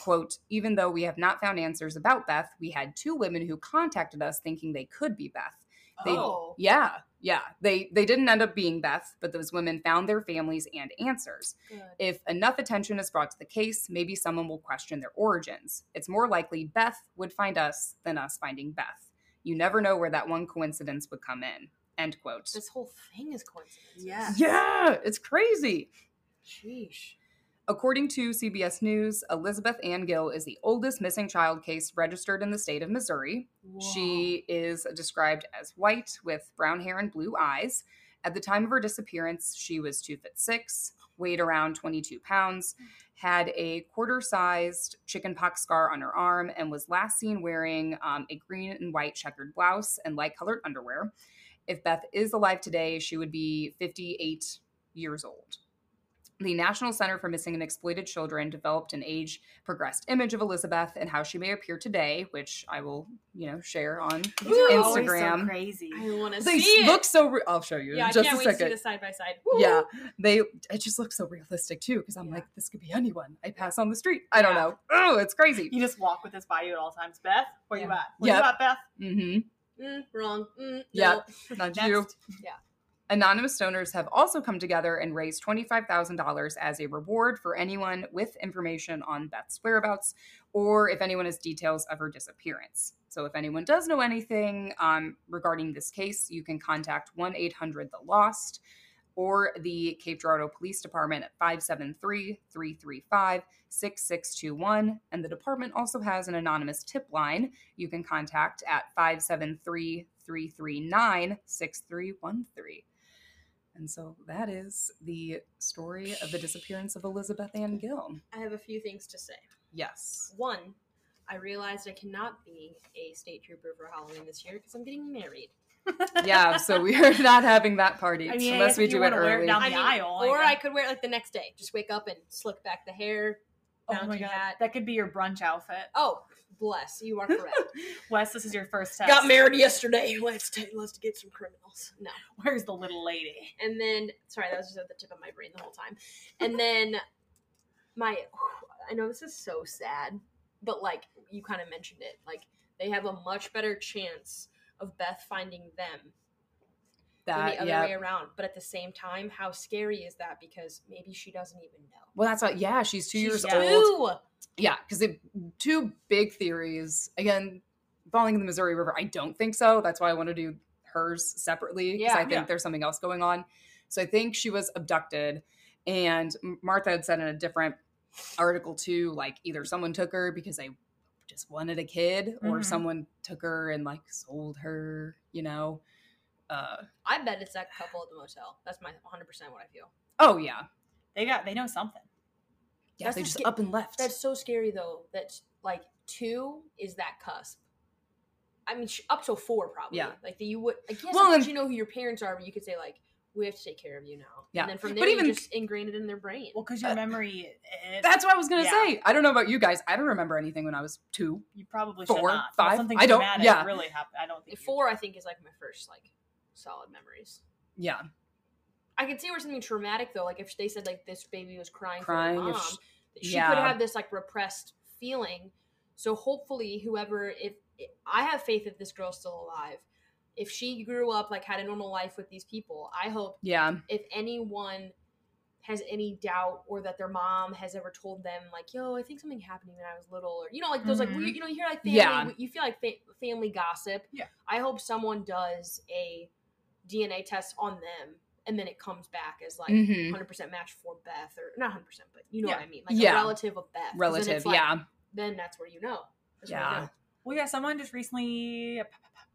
Quote, even though we have not found answers about Beth, we had two women who contacted us thinking they could be Beth. They- oh, Yeah. Yeah, they they didn't end up being Beth, but those women found their families and answers. Good. If enough attention is brought to the case, maybe someone will question their origins. It's more likely Beth would find us than us finding Beth. You never know where that one coincidence would come in. End quote. This whole thing is coincidence. Yeah. Yeah, it's crazy. Sheesh. According to CBS News, Elizabeth Ann Gill is the oldest missing child case registered in the state of Missouri. She is described as white with brown hair and blue eyes. At the time of her disappearance, she was two foot six, weighed around 22 pounds, had a quarter sized chickenpox scar on her arm, and was last seen wearing um, a green and white checkered blouse and light colored underwear. If Beth is alive today, she would be 58 years old. The National Center for Missing and Exploited Children developed an age progressed image of Elizabeth and how she may appear today, which I will, you know, share on These are always so Instagram. crazy. I want to They see it. look so. Re- I'll show you yeah, in just I can't a wait to see the side by side. Yeah, they. It just looks so realistic too, because I'm Yeah. like, this could be anyone I pass on the street. I don't Yeah. know. Oh, it's crazy. You just walk with this by you at all times. Beth, where you Yeah. at? Where Yep. you at, Beth? Mm-hmm. Mm, wrong. Mm, Yeah. no. Not Next. you. Yeah. Anonymous donors have also come together and raised $25,000 as a reward for anyone with information on Beth's whereabouts or if anyone has details of her disappearance. So, if anyone does know anything um, regarding this case, you can contact 1 800 The Lost or the Cape Girardeau Police Department at 573 335 6621. And the department also has an anonymous tip line you can contact at 573 339 6313. And so that is the story of the disappearance of Elizabeth Ann Gill. I have a few things to say. Yes. One, I realized I cannot be a state trooper for Halloween this year because I'm getting married. Yeah, so we are not having that party I mean, unless we do it wanna wear it early. down- I mean, aisle, or guess. I could wear it like the next day. Just wake up and slick back the hair. Oh my god, hat. that could be your brunch outfit. Oh, bless you are correct. Wes, this is your first test. Got married yesterday. Let's take, let's get some criminals. No. Where's the little lady? And then, sorry, that was just at the tip of my brain the whole time. And then, my, I know this is so sad, but like you kind of mentioned it, like they have a much better chance of Beth finding them that, the other yeah. way around. But at the same time, how scary is that? Because maybe she doesn't even know. Well, that's what, yeah, she's two years She's old. Yeah, because two big theories. Again, falling in the Missouri River, I don't think so. That's why I want to do hers separately because Yeah. I think Yeah. there's something else going on. So I think she was abducted, and Martha had said in a different article too, like either someone took her because they just wanted a kid, or Mhm. someone took her and like sold her. You know. Uh, I bet it's that couple at the motel. That's my 100% what I feel. oh yeah, They got. They know something. yeah. That's they the just sca- up and left. That's so scary though. That like two is that cusp. I mean, up to four probably. Yeah. Like that you would. I guess Well, once and- you know who your parents are, but you could say like, "We have to take care of you now." Yeah. And then from there, But there, even- you just ingrained it in their brain. Well, because your Uh, memory. It, That's what I was gonna Yeah. say. I don't know about you guys. I don't remember anything when I was two. you probably Four, should not. Unless five, Something I don't- traumatic yeah. really happened. I don't think. you- four, I think, is like my first like solid memories. Yeah, I can see where something traumatic though, like if they said like this baby was crying, Crying, for if their mom, sh- that she yeah. could have this like repressed feeling. So hopefully, whoever, if I have faith that this girl's still alive, if she grew up like had a normal life with these people, I hope yeah. if anyone has any doubt or that their mom has ever told them like yo i think something happened when i was little or you know like those like Mhm. weird you know you hear like family Yeah. you feel like fa- family gossip Yeah. i hope someone does a dna test on them and then it comes back as like Mhm. 100% match for beth or not 100% but you know Yeah. what i mean like Yeah. a relative of Beth. Relative, it's like- yeah. then that's where you know That's where you Yeah. know. Well, yeah. Someone just recently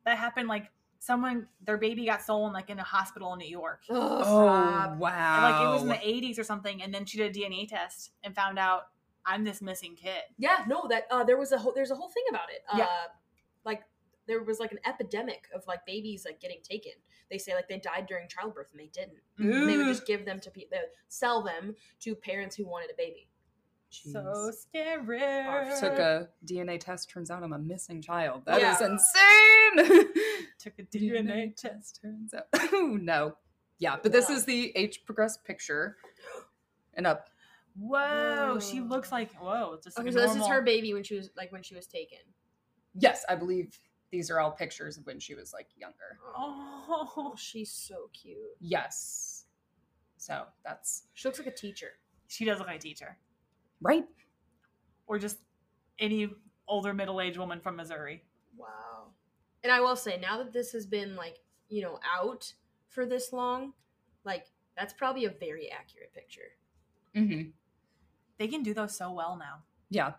that happened. Like someone, their baby got stolen, like in a hospital in New York. Ugh, Oh stop. wow! And, like it was in the 80s or something, and then she did a DNA test and found out I'm this missing kid. Yeah, no, that uh, there was a whole there's a whole thing about it. Uh, Yeah. like there was like an epidemic of like babies like getting taken. They say like they died during childbirth and they didn't. And they would mm-hmm. just give them to people, sell them to parents who wanted a baby. So Jeez. scary. took a DNA test. Turns out I'm a missing child. That is Yeah. insane. took a DNA test. test. Turns out, oh no. Yeah, but this Wow. is the age progressed picture, and up. Whoa, she looks like whoa. Just like Okay, a so this is her baby when she was like when she was taken. Yes, I believe These are all pictures of when she was like younger. Oh, she's so cute. Yes. So that's She looks like a teacher. she does look like a teacher, right. or just any older middle-aged woman from Missouri. Wow. And I will say, now that this has been like, you know, out for this long, like that's probably a very accurate picture. Mm-hmm. They can do those so well now. Yeah.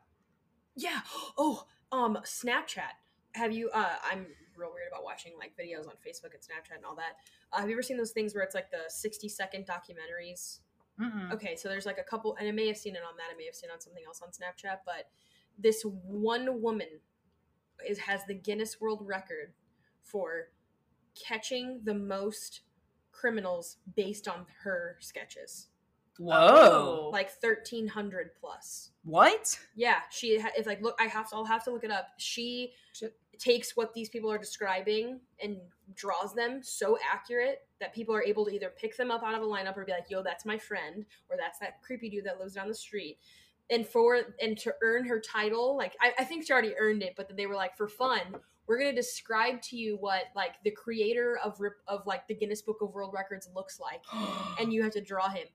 Yeah. Oh, um, Snapchat. Have you? Uh, I'm real weird about watching like videos on Facebook and Snapchat and all that. Uh, have you ever seen those things where it's like the 60 second documentaries? Mm-mm. Okay, so there's like a couple, and I may have seen it on that. I may have seen it on something else on Snapchat, but this one woman is has the Guinness World Record for catching the most criminals based on her sketches, Whoa. like 1,300 plus. what? Yeah, she ha- it's like look. I have to. I'll have to look it up. She Shit. takes what these people are describing and draws them so accurate that people are able to either pick them up out of a lineup or be like, "Yo, that's my friend," or "That's that creepy dude that lives down the street." And for and to earn her title, like I, I think she already earned it, but they were like, for fun, we're gonna describe to you what like the creator of Rip- of like the Guinness Book of World Records looks like, and you have to draw him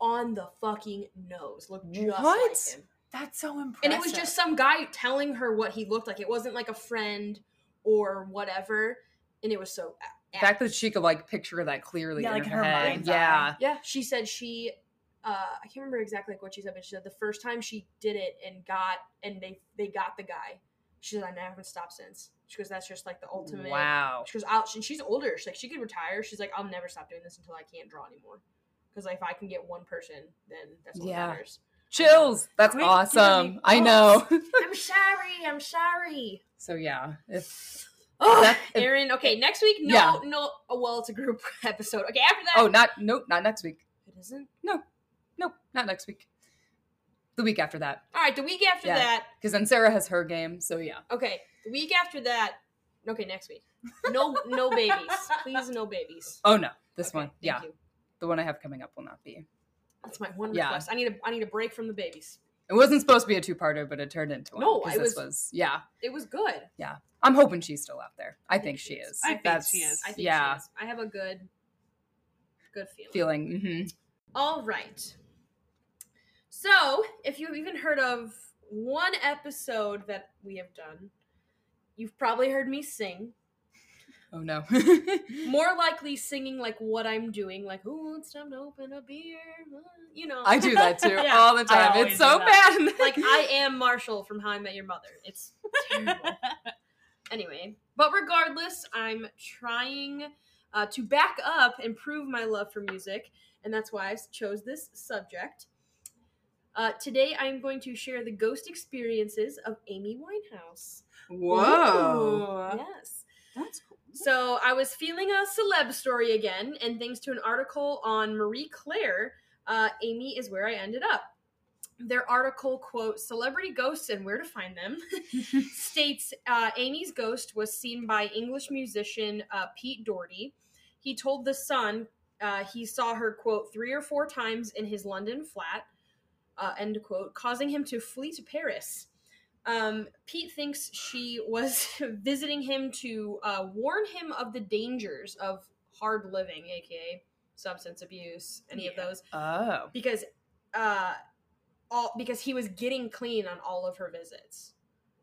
on the fucking nose. Look just What? like him. That's so impressive. And it was just some guy telling her what he looked like. It wasn't like a friend or whatever. And it was so. a- the fact that she could like picture that clearly Yeah, in like her, her head. mind's Yeah. Yeah, she said she. Uh, I can't remember exactly like what she said, but she said the first time she did it and got and they they got the guy. She said I never haven't stopped since. She goes that's just like the ultimate. Wow. She goes out and she's older. She's like she could retire. She's like I'll never stop doing this until I can't draw anymore. Because like, if I can get one person, then that's all Yeah. matters. Chills. Um, that's Quick, give awesome. me I know. I'm sorry. I'm sorry. so yeah. If Oh, That- Aaron. Okay, next week. No, Yeah. no. Oh, well, it's a group episode. Okay, after that. oh not nope, not next week. it isn't. No. Nope, not next week. The week after that. All right, the week after Yeah. that. Because then Sarah has her game, so yeah. Okay, the week after that. Okay, next week. No, no babies. Please, no babies. Oh no. This Okay, one. thank Yeah. you. The one I have coming up will not be. That's my one Yeah. request. I need a. I need a break from the babies. It wasn't supposed to be a two parter, but it turned into one. No, it this was- was yeah. It was good. Yeah. I'm hoping she's still out there. I think she is. I think That's, she is. I think yeah. she is. I have a good, good feeling. Feeling. hmm All right. So, if you've even heard of one episode that we have done, you've probably heard me sing. Oh no. More likely singing like what I'm doing, like, oh, it's time to open a beer. uh," You know. I do that too Yeah. all the time. It's so bad. like, I am Marshall from How I Met Your Mother. It's terrible. anyway, but regardless, I'm trying uh, to back up and prove my love for music, and that's why I chose this subject. Uh, today, I'm going to share the ghost experiences of Amy Winehouse. Whoa. Yes. That's. So I was feeling a celeb story again, and thanks to an article on Marie Claire, uh, Amy is where I ended up. Their article, quote, Celebrity Ghosts and Where to Find Them, states uh, Amy's ghost was seen by English musician uh, Pete Doherty. He told The Sun uh, he saw her, quote, three or four times in his London flat, uh, end quote, causing him to flee to Paris. Um, Pete thinks she was visiting him to uh, warn him of the dangers of hard living, aka substance abuse, any of those, Oh. because uh, all because he was getting clean on all of her visits.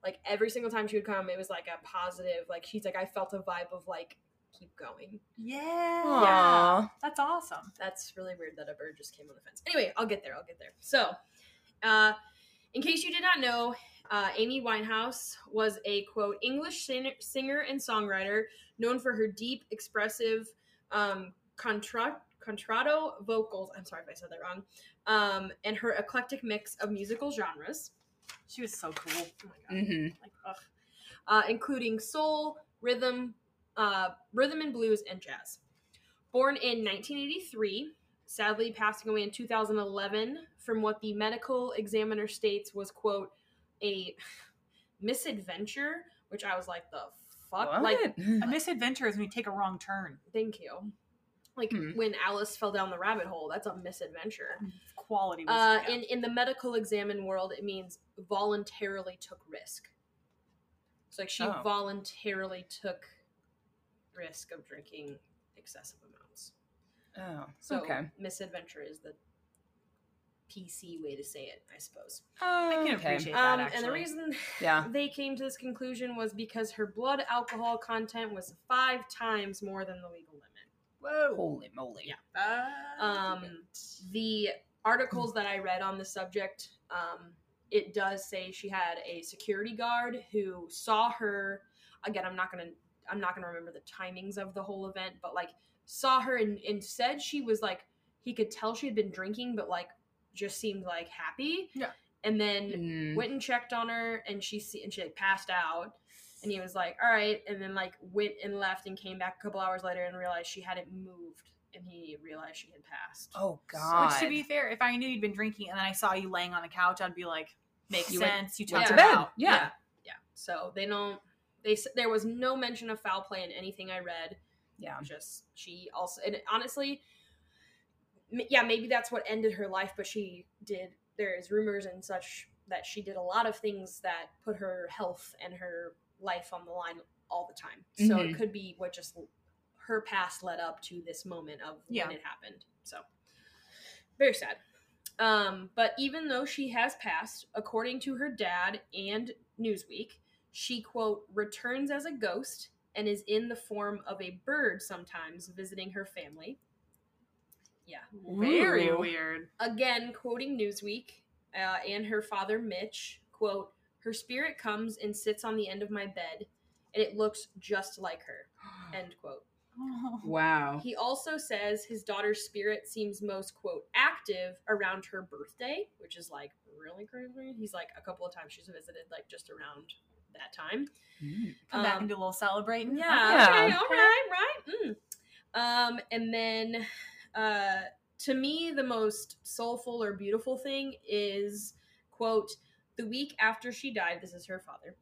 Like every single time she would come, it was like a positive. Like she's like, I felt a vibe of like keep going. yeah. Aw. That's awesome. That's really weird that a bird just came on the fence. Anyway, I'll get there. I'll get there. So, uh, in case you did not know, uh, Amy Winehouse was a quote English singer, singer and songwriter known for her deep, expressive, um, contra- contralto vocals. I'm sorry if I said that wrong. Um, and her eclectic mix of musical genres, She was so cool. oh my god, hmm like, ugh. uh, including soul, rhythm, uh, rhythm and blues, and jazz. Born in 1983, sadly passing away in 2011 from what the medical examiner states was quote a misadventure, which I was like the fuck, What? like A misadventure is when you take a wrong turn. thank you. Like Hmm. when Alice fell down the rabbit hole, that's a misadventure. Quality Uh, in in the medical examine world, it means voluntarily took risk. So like she Oh. voluntarily took risk of drinking excessive amounts. Oh, So okay. misadventure is the PC way to say it, I suppose. I can okay. appreciate that. Um, actually. and the reason Yeah. they came to this conclusion was because her blood alcohol content was five times more than the legal limit. Whoa. Holy moly. Yeah. Um, the articles that I read on the subject, um, it does say she had a security guard who saw her. Again, I'm not gonna I'm not gonna remember the timings of the whole event, but like saw her and, and said she was like he could tell she had been drinking, but like just seemed like happy. Yeah. And then Mm. went and checked on her, and she see, and she like passed out. And he was like, "All right," and then like went and left and came back a couple hours later and realized she hadn't moved, and he realized she had passed. Oh God. Which, to be fair, if I knew you'd been drinking and then I saw you laying on the couch, I'd be like, makes You went- sense. you went took to her bed. out. Yeah. yeah. So they don't. They s- there was no mention of foul play in anything I read. yeah. Just she also and honestly, m- yeah, maybe that's what ended her life. But she did. There's rumors and such that she did a lot of things that put her health and her life on the line all the time. So Mhm. it could be what just her past led up to this moment of Yeah. when it happened. So very sad. Um, but even though she has passed, according to her dad and Newsweek, she quote returns as a ghost and is in the form of a bird sometimes visiting her family. Yeah. Very Ooh. weird. Again, quoting Newsweek uh, and her father Mitch, quote, her spirit comes and sits on the end of my bed, and it looks just like her. End quote. Wow. He also says his daughter's spirit seems most, quote, active around her birthday, which is like really crazy. He's like a couple of times she's visited, like just around that time. Mm. Come back Um, and do a little celebrating. Yeah, Yeah. okay, all right, right. Mm. Um, and then uh, to me, the most soulful or beautiful thing is, quote, the week after she died, this is her father.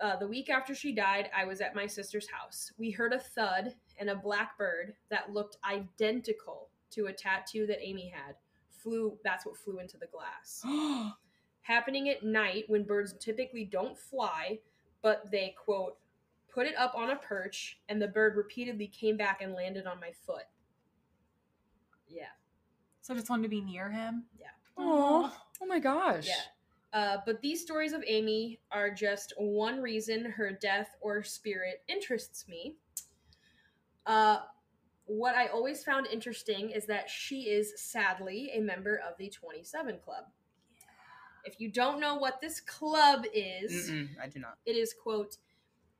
Uh, the week after she died, I was at my sister's house. We heard a thud and a black bird that looked identical to a tattoo that Amy had. Flew. That's what flew into the glass. Happening at night when birds typically don't fly, but they quote put it up on a perch, and the bird repeatedly came back and landed on my foot. Yeah. So I just wanted to be near him. Yeah. oh. oh my gosh. Yeah. Uh, but these stories of Amy are just one reason her death or spirit interests me. Uh, what I always found interesting is that she is sadly a member of the 27 Club. If you don't know what this club is, Mm-mm, I do not. it is, quote,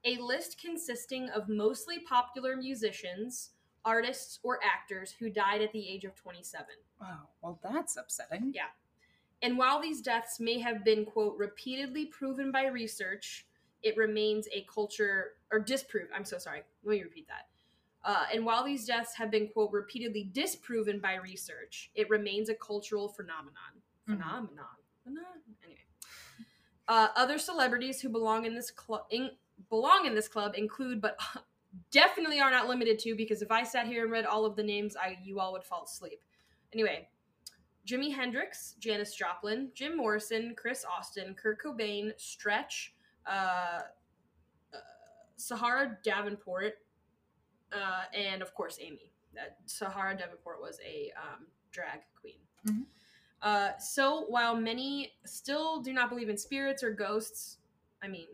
a list consisting of mostly popular musicians, artists, or actors who died at the age of 27. Oh, well, that's upsetting. Yeah. And while these deaths may have been, quote, repeatedly proven by research, it remains a culture, or disproved, I'm so sorry, let me repeat that. Uh, and while these deaths have been, quote, repeatedly disproven by research, it remains a cultural phenomenon. Mhm. Phenomenon. Phenom- Anyway. Uh, other celebrities who belong in this club in, belong in this club include, but definitely are not limited to, because if I sat here and read all of the names, I you all would fall asleep. Anyway, Jimi Hendrix, Janis Joplin, Jim Morrison, Chris Austin, Kurt Cobain, Stretch, uh, uh, Sahara Davenport, uh, and of course Amy. That Sahara Davenport was a um, drag queen. Mhm. Uh, so while many still do not believe in spirits or ghosts, I mean,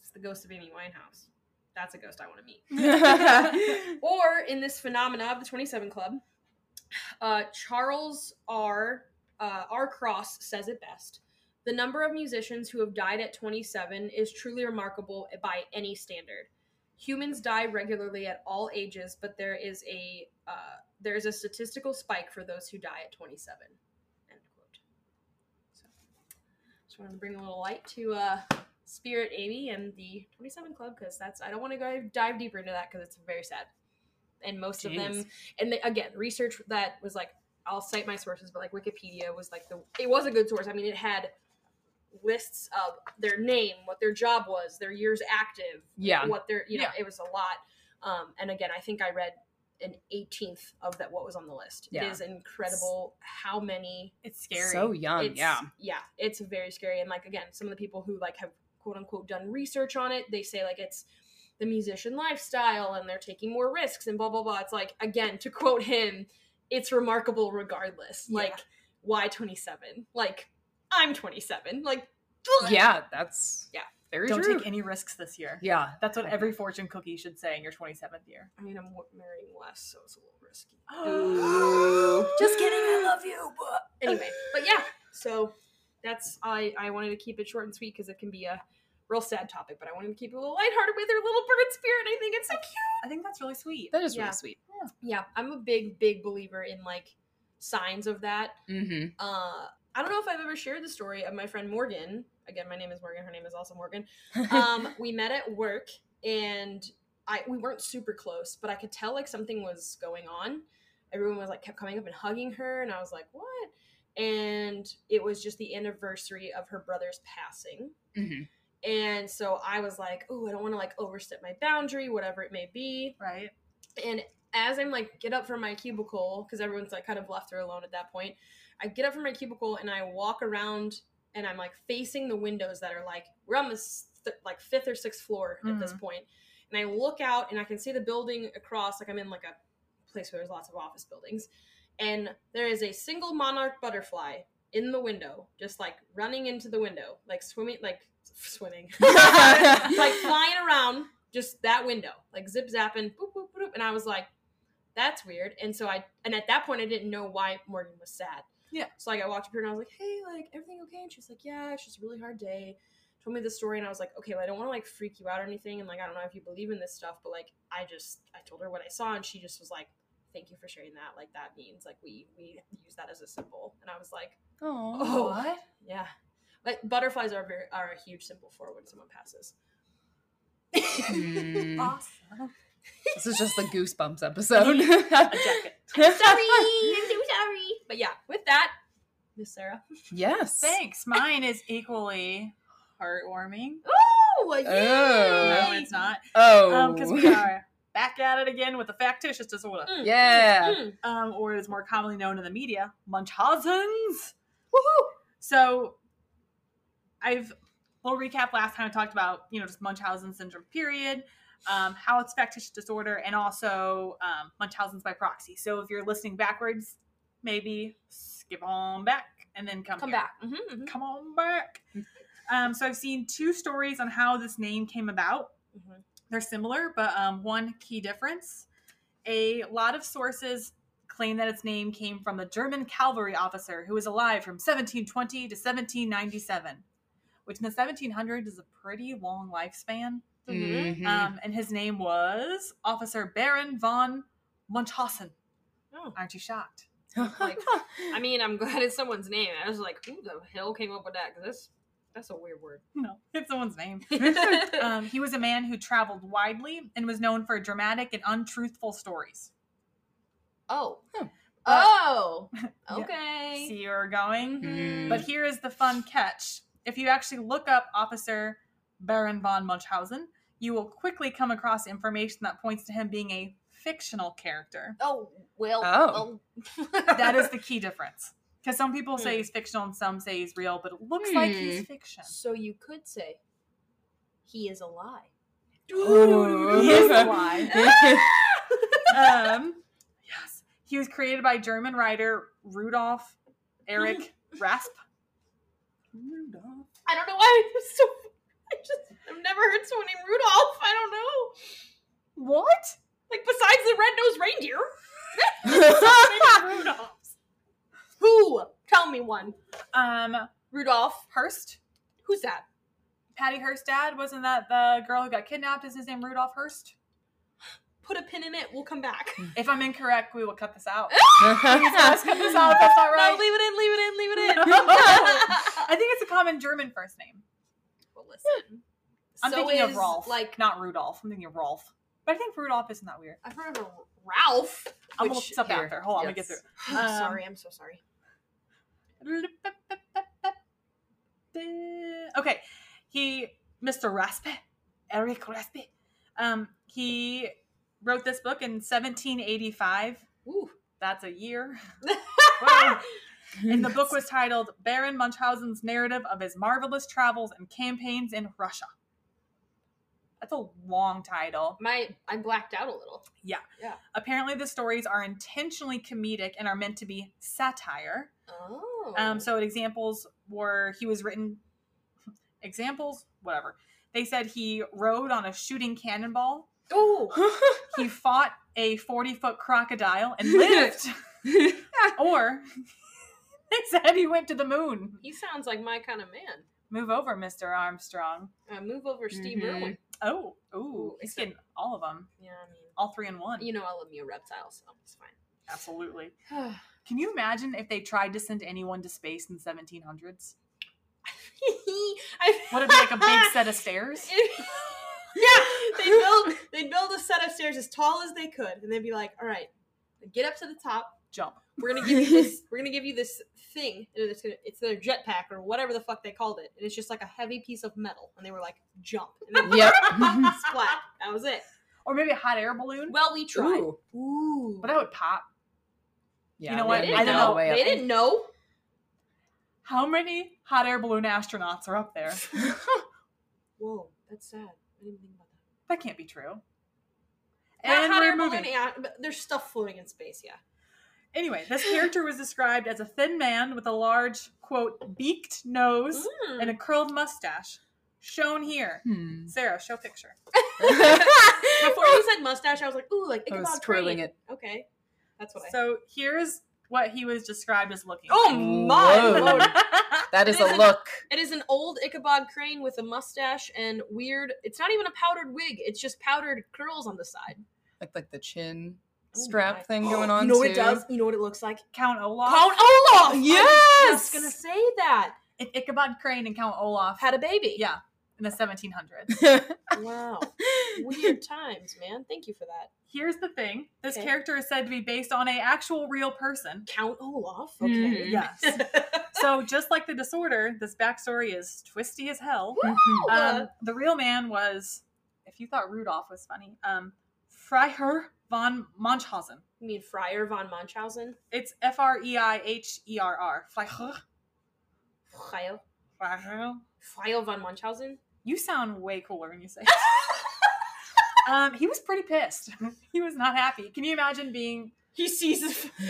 it's the ghost of Amy Winehouse. That's a ghost I want to meet. Or in this phenomena of the 27 club uh, charles r uh, r cross says it best the number of musicians who have died at 27 is truly remarkable by any standard. Humans die regularly at all ages but there is a uh, there is a statistical spike for those who die at 27 end quote. So just wanted to bring a little light to uh, spirit amy and the 27 club because that's i don't want to go dive deeper into that because it's very sad and most of them and they, again research that was like i'll cite my sources but like wikipedia was like the it was a good source i mean it had lists of their name what their job was their years active Yeah. what their you know Yeah. it was a lot um and again i think i read an 18th of that what was on the list Yeah. it is incredible how many It's scary. So young. it's, yeah. yeah it's very scary and like again some of the people who like have quote unquote done research on it. They say like it's the musician lifestyle and they're taking more risks and blah blah blah. It's like again to quote him, it's remarkable regardless. Yeah. Like why 27? Like I'm 27. Like yeah, that's Yeah. very Don't true. take any risks this year. yeah, That's what every fortune cookie should say in your 27th year. I mean I'm marrying less, so it's a little risky. Just kidding, I love you. But Anyway, but yeah, so that's I I wanted to keep it short and sweet because it can be a real sad topic, but I wanted to keep it a little lighthearted with her little bird spirit. I think it's so cute. I think that's really sweet. that is Yeah. really sweet. Yeah, I'm a big big believer in like signs of that. Mm-hmm. Uh, I don't know if I've ever shared the story of my friend Morgan. Again, my name is Morgan. Her name is also Morgan. Um, we met at work, and I we weren't super close, but I could tell like something was going on. Everyone was like kept coming up and hugging her, and I was like, "What?" And it was just the anniversary of her brother's passing. hmm And so I was like, "Oh, I don't want to like overstep my boundary, whatever it may be." Right? And as I'm like get up from my cubicle because everyone's like kind of left her alone at that point, I get up from my cubicle and I walk around and I'm like facing the windows that are like we're on this th- like fifth or sixth floor at this point. and I look out and I can see the building across like I'm in like a place where there's lots of office buildings, and there is a single monarch butterfly in the window, just like running into the window, like swimming, like swimming, like flying around just that window, like zip zapping, boop, boop, boop, and I was like, that's weird. And so I, and at that point, I didn't know why Morgan was sad. Yeah. So like I walked up here and I was like, hey, like everything okay? And she's like, yeah, it's just a really hard day. Told me the story and I was like, okay, well, I don't want to like freak you out or anything, and like I don't know if you believe in this stuff, but like I just I told her what I saw and she just was like, thank you for sharing that. Like that means like we we use that as a symbol. And I was like, Oh, what? yeah. Like butterflies are very are a huge symbol for when someone passes. Hmm. Awesome. this is just the goosebumps episode. A jacket. sorry, I'm so sorry. But yeah, with that, Miss Sarah. yes. Thanks. Mine is equally heartwarming. Oh, yay! Oh. No, it's not. Oh, Because we are back at it again with the factitious disorder, Mm, Yeah. mm, um, or is more commonly known in the media, Munchausen's. Woohoo! So, I've little recap. Last time I talked about you know just Munchausen syndrome, period, um, how it's factitious disorder, and also um, Munchausen's by proxy. So if you're listening backwards, maybe skip on back and then come Come here. back. Mhm, mhm, Come on back. Um, so I've seen two stories on how this name came about. They're similar, but um, one key difference. A lot of sources claim that its name came from the German cavalry officer who was alive from 1720 to 1797, which in the 1700s is a pretty long lifespan. Mhm. Mhm. Um, and his name was Officer Baron von Munchausen. Oh. Aren't you shocked? like- I mean, I'm glad it's someone's name. I was like, who the hell came up with that? Because that's that's a weird word. No, it's someone's name. um, he was a man who traveled widely and was known for dramatic and untruthful stories. oh. Hmm. Oh. Yeah. Okay. See where we're going? Hmm. But here is the fun catch. If you actually look up Officer Baron von Munchausen, you will quickly come across information that points to him being a fictional character. Oh well. Oh. well. That is the key difference. Because some people say Hmm. he's fictional and some say he's real, but it looks like he's Hmm. fiction. So you could say he is a lie. Ooh. He is a lie. um, yes, he was created by German writer Rudolf Erich Raspe. Rudolf. I don't know why I'm so. I just I've never heard someone named Rudolph. I don't know. What? Like besides the red-nosed reindeer. Rudolphs. Who? Tell me one. Um, Rudolph. Hearst. Who's that? Patty Hearst's dad wasn't that the girl who got kidnapped? Is his name Rudolph Hearst? Put a pin in it. We'll come back. If I'm incorrect, we will cut this out. Please let's cut this out if that's not right. No, leave it in. Leave it in. Leave it in. I think it's a common German first name. well, listen. I'm So thinking is, of Rolf, Like not Rudolph. I'm thinking of Rolf. But I think Rudolph isn't that weird. I've heard of a Ralph. I'm gonna which- look something here, out there. Hold on, let me yes. get through. Um, sorry, I'm so sorry. Okay, he, Mr. Raspe, Eric Raspe, um, he wrote this book in 1785. Ooh. That's a year. And the book was titled Baron Munchausen's Narrative of His Marvelous Travels and Campaigns in Russia. That's a long title. My I blacked out a little. Yeah. Yeah. Apparently, the stories are intentionally comedic and are meant to be satire. Oh. Um, so examples were he was written examples, whatever. They said he rode on a shooting cannonball. oh. He fought a 40 foot crocodile and lived. or they said he went to the moon. He sounds like my kind of man. Move over, Mr. Armstrong. Uh, move over, Steve Mhm. Irwin. Oh, ooh, Ooh, he's except- getting all of them, Yeah, I mean, all three in one. you know, I love me a reptile, so it's fine. Absolutely. Can you imagine if they tried to send anyone to space in the 1700s? I, Would it be like a big set of stairs? yeah, they build they build a set of stairs as tall as they could, and they'd be like, "All right, get up to the top. Jump. We're gonna give you this. We're gonna give you this thing. and It's gonna, it's their jetpack or whatever the fuck they called it. And it's just like a heavy piece of metal, and they were like, jump. And then yep. splat. That was it. Or maybe a hot air balloon? Well, we tried. Ooh. Ooh. But that would pop. Yeah, know what? didn't I don't all know. They up. didn't know. How many hot air balloon astronauts are up there? Whoa, that's sad. I didn't think about that. That can't be true. Not And hot we're air balloon, moving. yeah, there's stuff floating in space. Yeah. Anyway, this character was described as a thin man with a large, quote, beaked nose Mm. and a curled mustache. Shown here. Hmm. Sarah, show picture. Before you said mustache, I was like, ooh, like I was Ichabod twirling Crane. it. Okay, that's what I. So here's what he was described as looking oh like. Oh my Whoa. lord! That It is a an- look. It is an old Ichabod Crane with a mustache and weird. It's not even a powdered wig. It's just powdered curls on the side. Like like the chin Oh strap my. thing going on. You know what too. it does? You know what it looks like? Count Olaf. Count Olaf. I was Yes! just gonna say that if Ichabod Crane and Count Olaf had a baby. Yeah. in the 1700s. Wow. Weird times, man. Thank you for that. Here's the thing this Okay. character is said to be based on a actual real person. Count Olaf. Mhm. Okay. Yes. so just like the disorder, this backstory is twisty as hell. Mhm. Um, the real man was, if you thought Rudolph was funny, um, Freiherr von Munchausen. you mean Friar von Munchausen? It's F R E I H E R R. Freiherr. Friar. Freiherr. Friar von Munchausen? You sound way cooler when you say. um, he was pretty pissed. he was not happy. Can you imagine being? He sees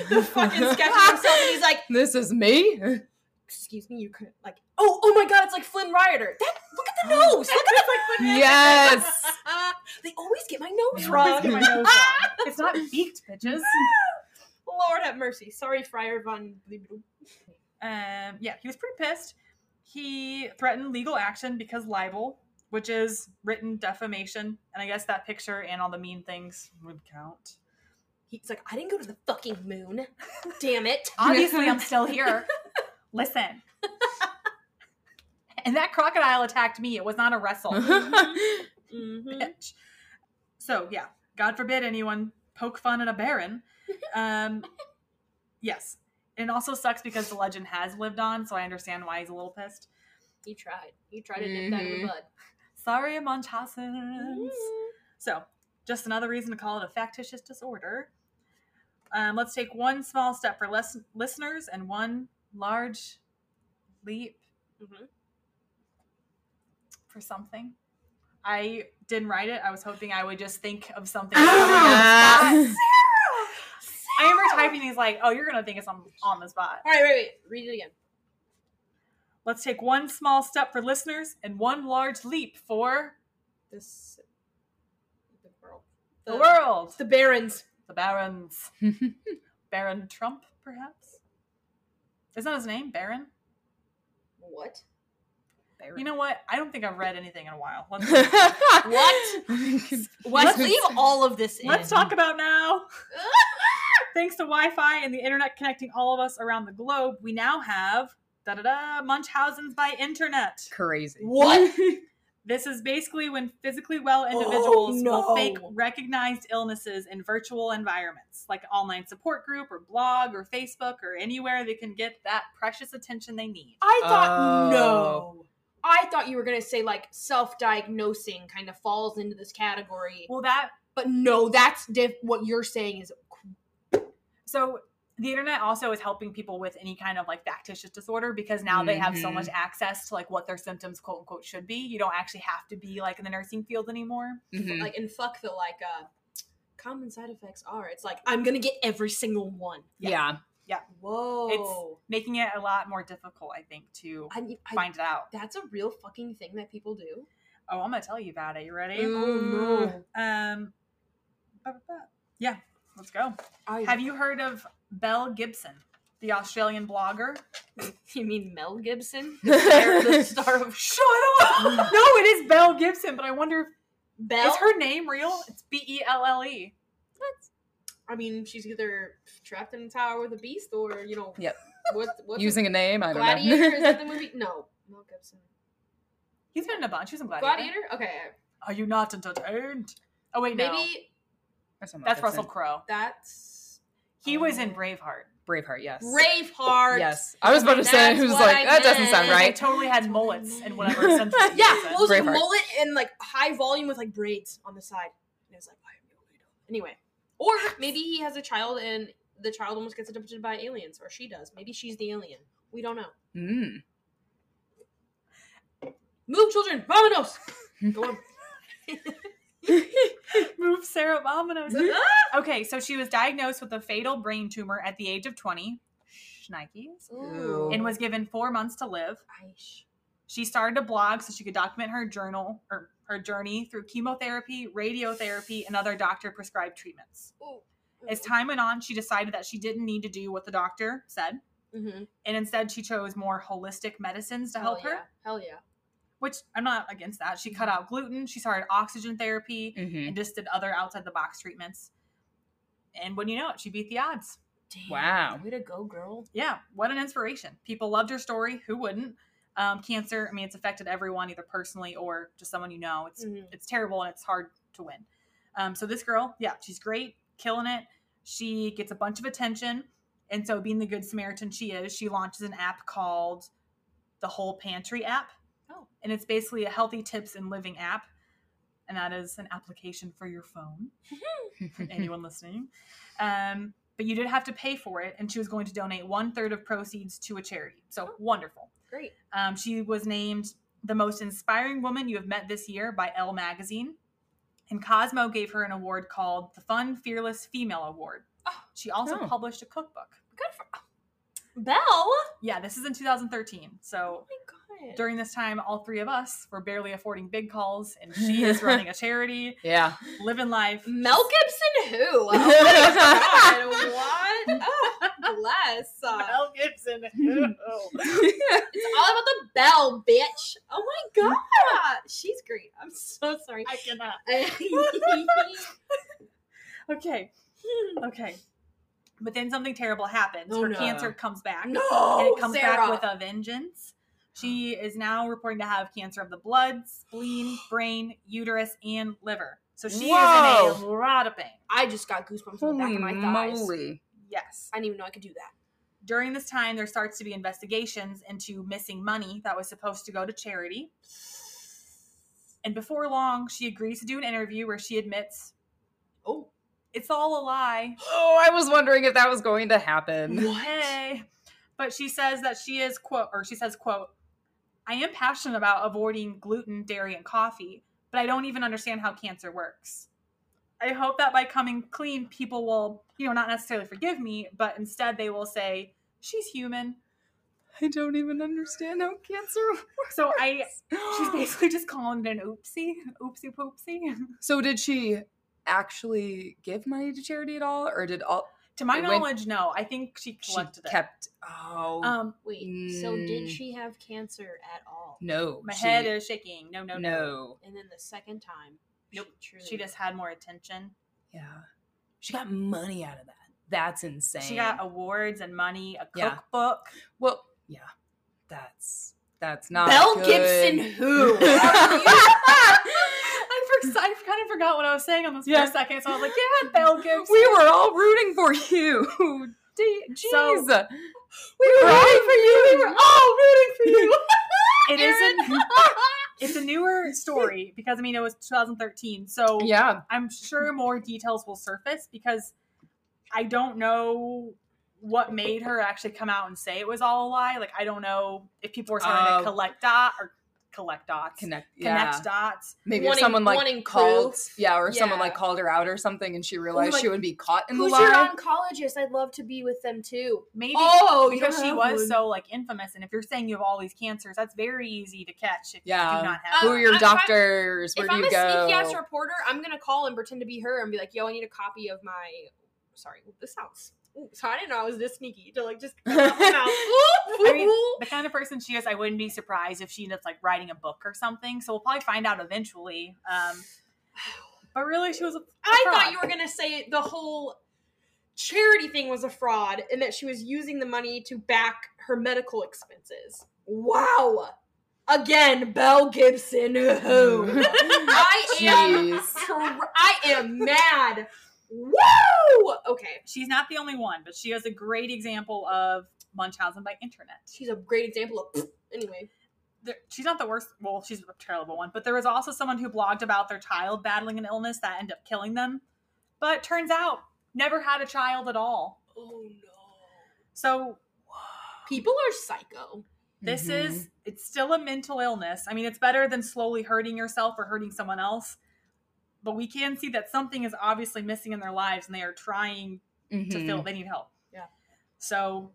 the, fucking sketch of himself and he's like, This is me. excuse me, you couldn't like oh oh my god, it's like Flynn Rider. That look at the nose. Look at the Yes. They always get my nose wrong. get my nose wrong. It's not beaked, bitches. Lord have mercy. Sorry, Friar von Um, yeah, he was pretty pissed. He threatened legal action because libel, which is written defamation, and I guess that picture and all the mean things would count. He's like, I didn't go to the fucking moon. Damn it. Obviously, I'm still here. Listen. And that crocodile attacked me. It was not a wrestle. Mhm. Bitch. So, yeah, God forbid anyone poke fun at a baron. Um, yes. And it also sucks because the legend has lived on, so I understand why he's a little pissed. He tried. He tried to nip that in the Mhm. bud. Sorry, Munchausen. So, just another reason to call it a factitious disorder. Um, let's take one small step for les- listeners and one large leap Mhm. for something. I didn't write it. I was hoping I would just think of something. Ah. on the spot. I remember typing these like, "Oh, you're gonna think it's on on the spot." All right, wait, wait. Read it again. Let's take one small step for listeners and one large leap for This. The world. the world. The barons. The barons. Baron Trump, perhaps. Isn't that his name, Baron? What? Baron. You know what? I don't think I've read anything in a while. Let's, What? Let's leave all of this in. let's talk about now. Thanks to Wi-Fi and the internet connecting all of us around the globe, we now have da da da Munchausen's by internet. Crazy. What? This is basically when physically well oh, individuals no. will fake recognized illnesses in virtual environments, like an online support group or blog or Facebook or anywhere they can get that precious attention they need. I thought Oh. no. I thought you were gonna say like self-diagnosing kind of falls into this category, Well, that but no, that's diff- what you're saying is so the internet also is helping people with any kind of like factitious disorder because now they have so much access to like what their symptoms quote unquote should be. You don't actually have to be like in the nursing field anymore. Mhm. Like and fuck the like uh common side effects are. It's like I'm gonna get every single one. yeah. Yeah. Whoa. It's making it a lot more difficult, I think, to I, I, find it out. that's a real fucking thing that people do. Oh, I'm gonna tell you about it. You ready? Mm. Um, yeah, let's go. I, Have you heard of Belle Gibson, the Australian blogger? you mean Mel Gibson? The star of Shut up! no, it is Belle Gibson, but I wonder if Belle? is her name real? It's B E L L E. I mean, she's either trapped in a tower with a beast or, you know, Yep. what what's Using a name, I don't Gladiator? know. Is that the movie? No. Mel Gibson. He's been in a bunch. He's in Gladiator. Gladiator? Okay. Are you not entertained? Oh wait, no. Maybe That's, That's Russell Crowe. that's He was in. Braveheart. Braveheart, yes. Braveheart. Yes. I was about to say, That's who's what like, I that doesn't sound meant. They right. totally had That's what I mullets and whatever century. he Yeah, was in. well, it was a Braveheart. mullet and like high volume with like braids on the side. And it was like, I am your leader. Anyway, or maybe he has a child and the child almost gets adopted by aliens, or she does. Maybe she's the alien. We don't know. Mm. Move, children. Vamonos. Go on. Move Sarah Vamonos. okay, so she was diagnosed with a fatal brain tumor at the age of 20. Schnikes. Ooh. And was given four months to live. Aish. She started a blog so she could document her journal or her journey through chemotherapy, radiotherapy, and other doctor prescribed treatments. Ooh. As time went on, she decided that she didn't need to do what the doctor said, Mhm. and instead she chose more holistic medicines to Hell help her. Hell yeah. Which I'm not against that. She cut out gluten, she started oxygen therapy, Mhm. and just did other outside the box treatments. And when you know it, she beat the odds. Damn. Wow. Way to go, girl. Yeah, what an inspiration. People loved her story. Who wouldn't? Um, cancer, I mean, it's affected everyone, either personally or just someone you know. It's Mhm. it's terrible and it's hard to win. Um, so this girl, yeah, she's great, killing it. She gets a bunch of attention, and so being the good Samaritan she is, she launches an app called the Whole Pantry app. Oh. and it's basically a healthy tips and living app, and that is an application for your phone for anyone listening. Um, but you did have to pay for it, and she was going to donate one third of proceeds to a charity. So wonderful. Great. Um, she was named the most inspiring woman you have met this year by Elle Magazine. And Cosmo gave her an award called the Fun Fearless Female Award. Oh. She also Oh. published a cookbook. Good for Belle. Oh Yeah, this is in 2013. So my during this time, all three of us were barely affording big calls, and she is running a charity, Yeah. living life. Mel Gibson who? Oh my god. What? Oh, bless. Uh, Mel Gibson. Who? it's all about the bell, bitch. Oh my god. She's great. I'm so sorry. I cannot. Okay, okay. But then something terrible happens. Oh, Her no. cancer comes back. no, and it comes Sarah. back with a vengeance. She is now reporting to have cancer of the blood, spleen, brain, uterus, and liver. So she is in a lot of pain. I just got goosebumps on the back of my thighs. moly. Yes. I didn't even know I could do that. During this time, there starts to be investigations into missing money that was supposed to go to charity. And before long, she agrees to do an interview where she admits Oh. it's all a lie. Oh, I was wondering if that was going to happen. Hey. But she says that she is quote or she says quote I am passionate about avoiding gluten, dairy, and coffee, but I don't even understand how cancer works. I hope that by coming clean, people will, you know, not necessarily forgive me, but instead they will say, she's human. I don't even understand how cancer works. So I, she's basically just calling it an oopsie, oopsie poopsie. So did she actually give money to charity at all, or did all To my It went- knowledge, no. I think she she collected it. kept? Oh Um, Wait, so did Mm. she have cancer at all? no, my she- head is shaking. No, no, no, no. And then the second time, Nope. she, truly She just had more attention. Yeah, she got money out of that. That's insane. She got awards and money, a Yeah. cookbook. well, yeah, that's that's not Belle good. Gibson who? I, for, I kind of forgot what I was saying on this Yeah. for a second, so I was like, "Yeah, Belle Gibson." We were all rooting for you. Jeez. So- we were rooting for you. We were all rooting for you. It is a, it's a newer story because I mean it was 2013, so yeah. I'm sure more details will surface because I don't know what made her actually come out and say it was all a lie. Like I don't know if people were trying Oh. to uh, collect dot or collect dots, Connect. Yeah. connect dots. Maybe if Wanting- someone like wanting called, proof. yeah, or someone like called her out or something, and she realized like, she would be caught in the Who's lie. your oncologist? I'd love to be with them too. Maybe Oh, because don't she was one. so like infamous, and if you're saying you have all these cancers, that's very easy to catch if Yeah. you do not have. Who Uh, are your if I- doctors? Where if do I'm you a go? sneaky ass reporter, I'm gonna call and pretend to be her and be like, "Yo, I need a copy of my." Sorry, this sounds. Ooh, so I didn't know I was this sneaky to like just. cut off my mouth. I mean, the kind of person she is, I wouldn't be surprised if she ends up like writing a book or something. So we'll probably find out eventually. Um, but really, she was. A, a I fraud. thought you were gonna say the whole charity thing was a fraud and that she was using the money to back her medical expenses. Wow. Again, Belle Gibson. Who? I am. Jeez. I am mad. Woo! Okay. She's not the only one, but she is a great example of Munchausen by internet. She's a great example of. Anyway. There, she's not the worst. Well, she's a terrible one. But there was also someone who blogged about their child battling an illness that ended up killing them. But turns out, never had a child at all. Oh no. So People are psycho. this Mhm. is it's still a mental illness. I mean, it's better than slowly hurting yourself or hurting someone else. But we can see that something is obviously missing in their lives, and they are trying to Mhm. feel they need help. Yeah. So,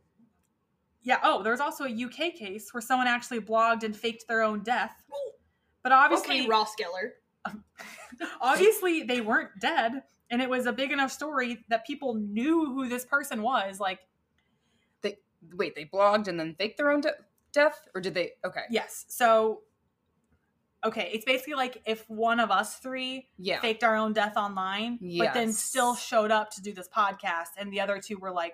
yeah. Oh, there was also a UK case where someone actually blogged and faked their own death. But obviously, okay, Ross Geller. obviously they weren't dead, and it was a big enough story that people knew who this person was. Like, they Wait, they blogged and then faked their own de- death, or did they? Okay, yes. So, okay, it's basically like if one of us three yeah, faked our own death online, but then still showed up to do this podcast, and the other two were like,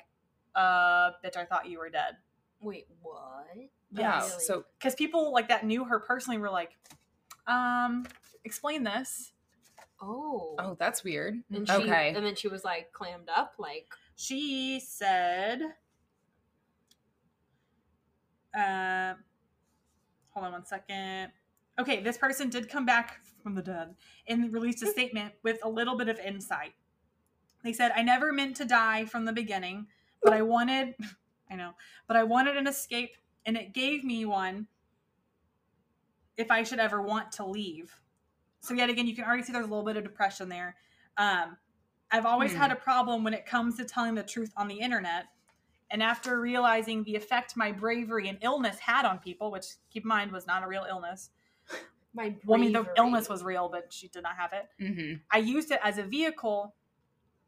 "Uh, bitch, I thought you were dead." Wait, what? yeah. Really? So because people like that knew her personally were like, um, explain this. Oh. oh, that's weird. And she, Okay. And then she was like clammed up, like. She said, uh, hold on one second. Okay, this person did come back from the dead and released a statement with a little bit of insight. They said, I never meant to die from the beginning, but I wanted, I know, but I wanted an escape, and it gave me one if I should ever want to leave. So, yet again, you can already see there's a little bit of depression there. Um, I've always Hmm. had a problem when it comes to telling the truth on the internet. And after realizing the effect my bravery and illness had on people, which keep in mind was not a real illness. My Well, I mean, the illness was real, but she did not have it. hmm I used it as a vehicle.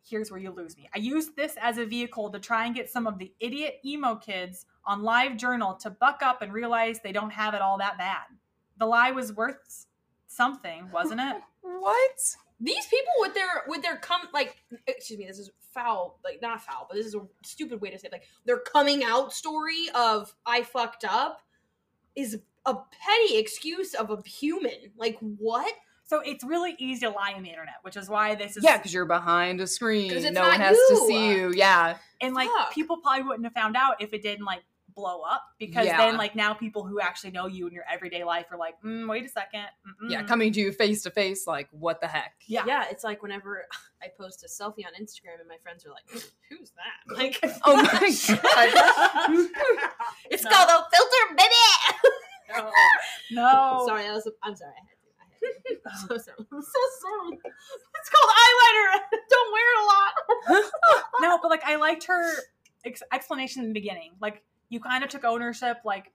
Here's where you lose me. I used this as a vehicle to try and get some of the idiot emo kids on Live Journal to buck up and realize they don't have it all that bad. The lie was worth something, wasn't it? What? These people with their with their come like excuse me, this is foul, like not foul, but this is a stupid way to say it. Like their coming out story of I fucked up is a petty excuse of a human. Like what? So it's really easy to lie on the internet, which is why this is Yeah, because you're behind a screen. it's No not one has to see you. Yeah. and like Fuck. people probably wouldn't have found out if it didn't like blow up because Yeah. then like now people who actually know you in your everyday life are like mm, wait a 2nd Yeah, coming to you face to face, like, what the heck? yeah Yeah, it's like whenever I post a selfie on Instagram and my friends are like, "Who's that?" Like, Oh my god. it's No. called a filter, baby. No, no. Sorry, that was. I'm sorry. I had to. I had to. I'm so sorry. I'm so sorry. It's called eyeliner. Don't wear it a lot. no but like i liked her ex- explanation in the beginning like you kind of took ownership like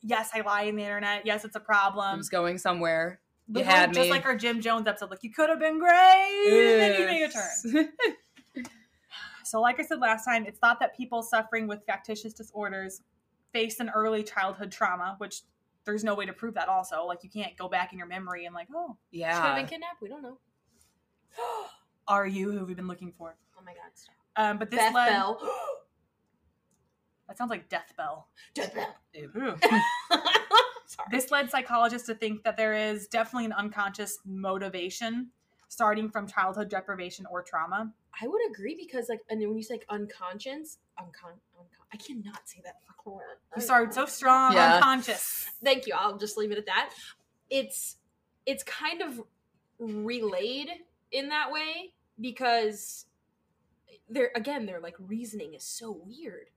yes i lie in the internet yes it's a problem was going somewhere. But you like- had just me. like our jim jones episode like you could have been great and then you made a turn So, like I said last time, it's thought that people suffering with factitious disorders face an early childhood trauma, which there's no way to prove that. Also, like you can't go back in your memory and like, oh, yeah. Should have yeah. been kidnapped. We don't know. are you who we've been looking for? Oh my god. Stop. Um, but this Beth led. Bell. That sounds like death bell. Death Bell. Sorry. This led psychologists to think that there is definitely an unconscious motivation starting from childhood deprivation or trauma. I would agree because like, and when you say like unconscious, uncon, uncon, I cannot say that fucking word. You started so strong, Yeah. unconscious. Thank you. I'll just leave it at that. It's it's kind of relayed in that way because they're again their like reasoning is so weird.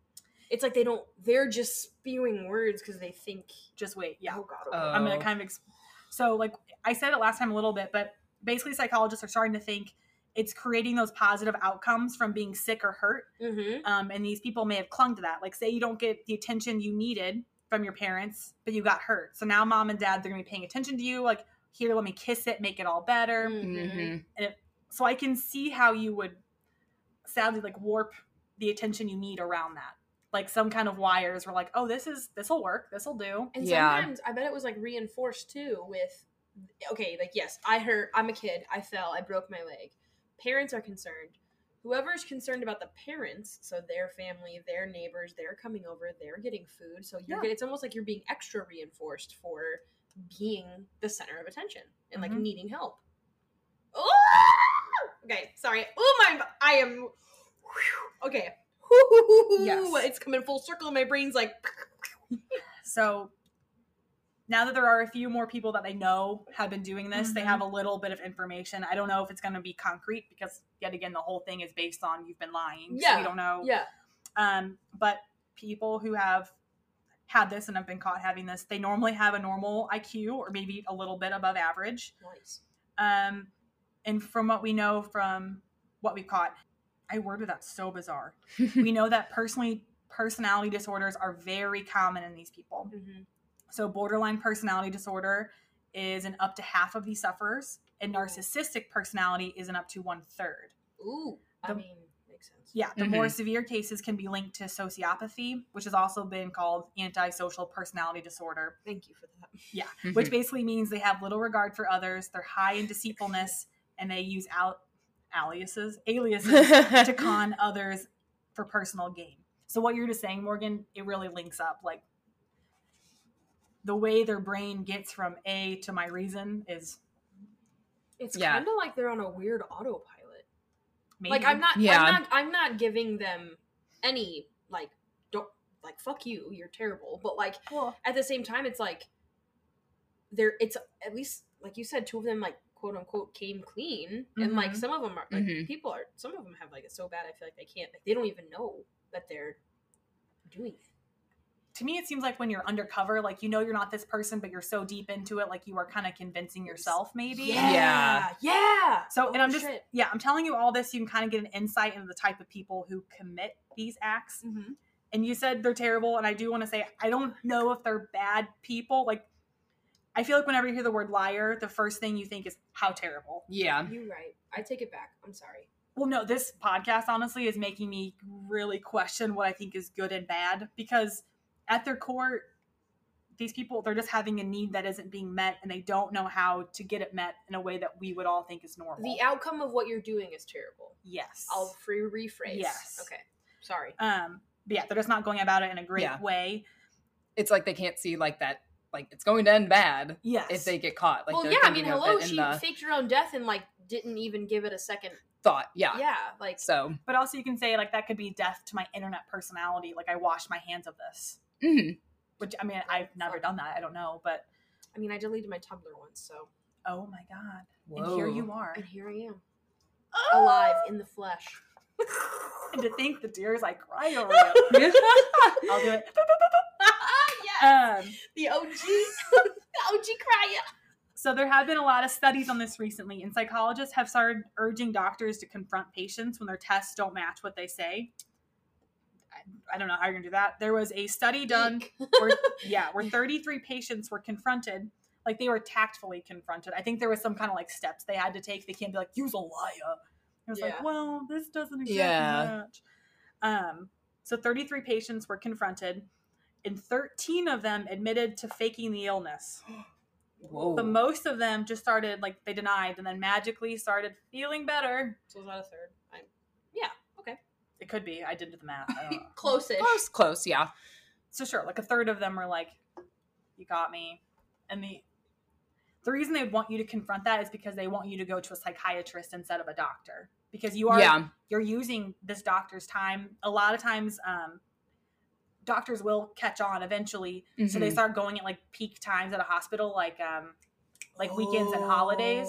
It's like they don't. They're just spewing words because they think. Just wait. Yeah. Oh God. Oh. I'm gonna kind of ex- so like I said it last time a little bit, but basically psychologists are starting to think it's creating those positive outcomes from being sick or hurt. Mm-hmm. Um, and these people may have clung to that. Like say you don't get the attention you needed from your parents, but you got hurt. So now mom and dad they're gonna be paying attention to you. Like here, let me kiss it, make it all better. Mm-hmm. Mhm. So I can see how you would sadly like warp the attention you need around that. Like some kind of wires were like, oh, this is this will work, this will do. And Yeah. sometimes I bet it was like reinforced too with okay, like yes, I hurt I'm a kid, I fell, I broke my leg. Parents are concerned. Whoever is concerned about the parents, so their family, their neighbors, they're coming over, they're getting food. So you're Yeah. get- it's almost like you're being extra reinforced for being the center of attention and like Mhm. needing help. Oh! Okay, sorry. Oh my I am okay. Yes. It's coming full circle. My brain's like So now that there are a few more people that they know have been doing this, they Mm-hmm. have a little bit of information. I don't know if it's going to be concrete because yet again the whole thing is based on you've been lying. So Yeah. we don't know. yeah. Um, but people who have had this and have been caught having this, they normally have a normal IQ or maybe a little bit above average. Nice. Um, and from what we know from what we've caught, I worded that so bizarre. we know that personally personality disorders are very common in these people. Mm-hmm. So borderline personality disorder is in up to half of these sufferers, and narcissistic personality is in up to one third. Ooh, I The- mean, makes sense. Yeah, the Mhm. more severe cases can be linked to sociopathy, which has also been called antisocial personality disorder. Thank you for that. Yeah, Mhm. which basically means they have little regard for others, they're high in deceitfulness, and they use out aliases, aliases to con others for personal gain. So what you're just saying, Morgan, it really links up. Like the way their brain gets from A to my reason is It's Yeah. kind of like they're on a weird autopilot. maybe Like I'm not, Yeah. I'm not, I'm not giving them any like don't like fuck you, you're terrible. But like Well, at the same time, it's like they're it's at least like you said, two of them like quote unquote came clean, and like Mhm. some of them are like Mhm. people are some of them have like it so bad. I feel like they can't like they don't even know that they're doing it. To me it seems like when you're undercover, like you know you're not this person, but you're so deep into it, like you are kind of convincing yourself, maybe. Yeah. yeah. So, and Oh, I'm just, shit. yeah, I'm telling you all this. You can kind of get an insight into the type of people who commit these acts. Mhm. and you said they're terrible and i do want to say i don't know if they're bad people like i feel like whenever you hear the word liar the first thing you think is how terrible yeah. You're right. I take it back. I'm sorry. well no this podcast honestly is making me really question what i think is good and bad because at their core these people they're just having a need that isn't being met and they don't know how to get it met in a way that we would all think is normal The outcome of what you're doing is terrible. yes I'll free rephrase. Yes. Okay. Sorry. um but yeah they're just not going about it in a great Yeah. way It's like they can't see like that. Like it's going to end bad yes if they get caught. Like well, yeah. I mean, hello. She the faked her own death and like didn't even give it a second. thought. Yeah. Yeah. Like So. but also you can say like that could be death to my internet personality like i wash my hands of this mhm. which i mean i've never done that i don't know but I mean, I deleted my Tumblr once, so oh my god and here you are and here I am, alive in the flesh. and to think the tears i cry over you i'll do it yeah. um, The OG. the OG crier. so there have been a lot of studies on this recently and psychologists have started urging doctors to confront patients when their tests don't match what they say I, don't know how you're gonna do that there was a study done where, yeah, where 33 patients were confronted, like they were tactfully confronted. I think there was some kind of like steps they had to take. They can't be like, use a liar. It was Yeah. like, well, this doesn't exactly Yeah. match. Um, so 33 patients were confronted, and 13 of them admitted to faking the illness. Whoa. But most of them just started like they denied and then magically started feeling better. So was that a third? I'm, yeah. Okay. It could be. I did the math. I don't know. Close-ish. Close. Close. Yeah. so sure like a third of them are like you got me and the the reason they want you to confront that is because they want you to go to a psychiatrist instead of a doctor because you are Yeah. you're using this doctor's time a lot of times um doctors will catch on eventually so they Mhm. start going at like peak times at a hospital like um like weekends and holidays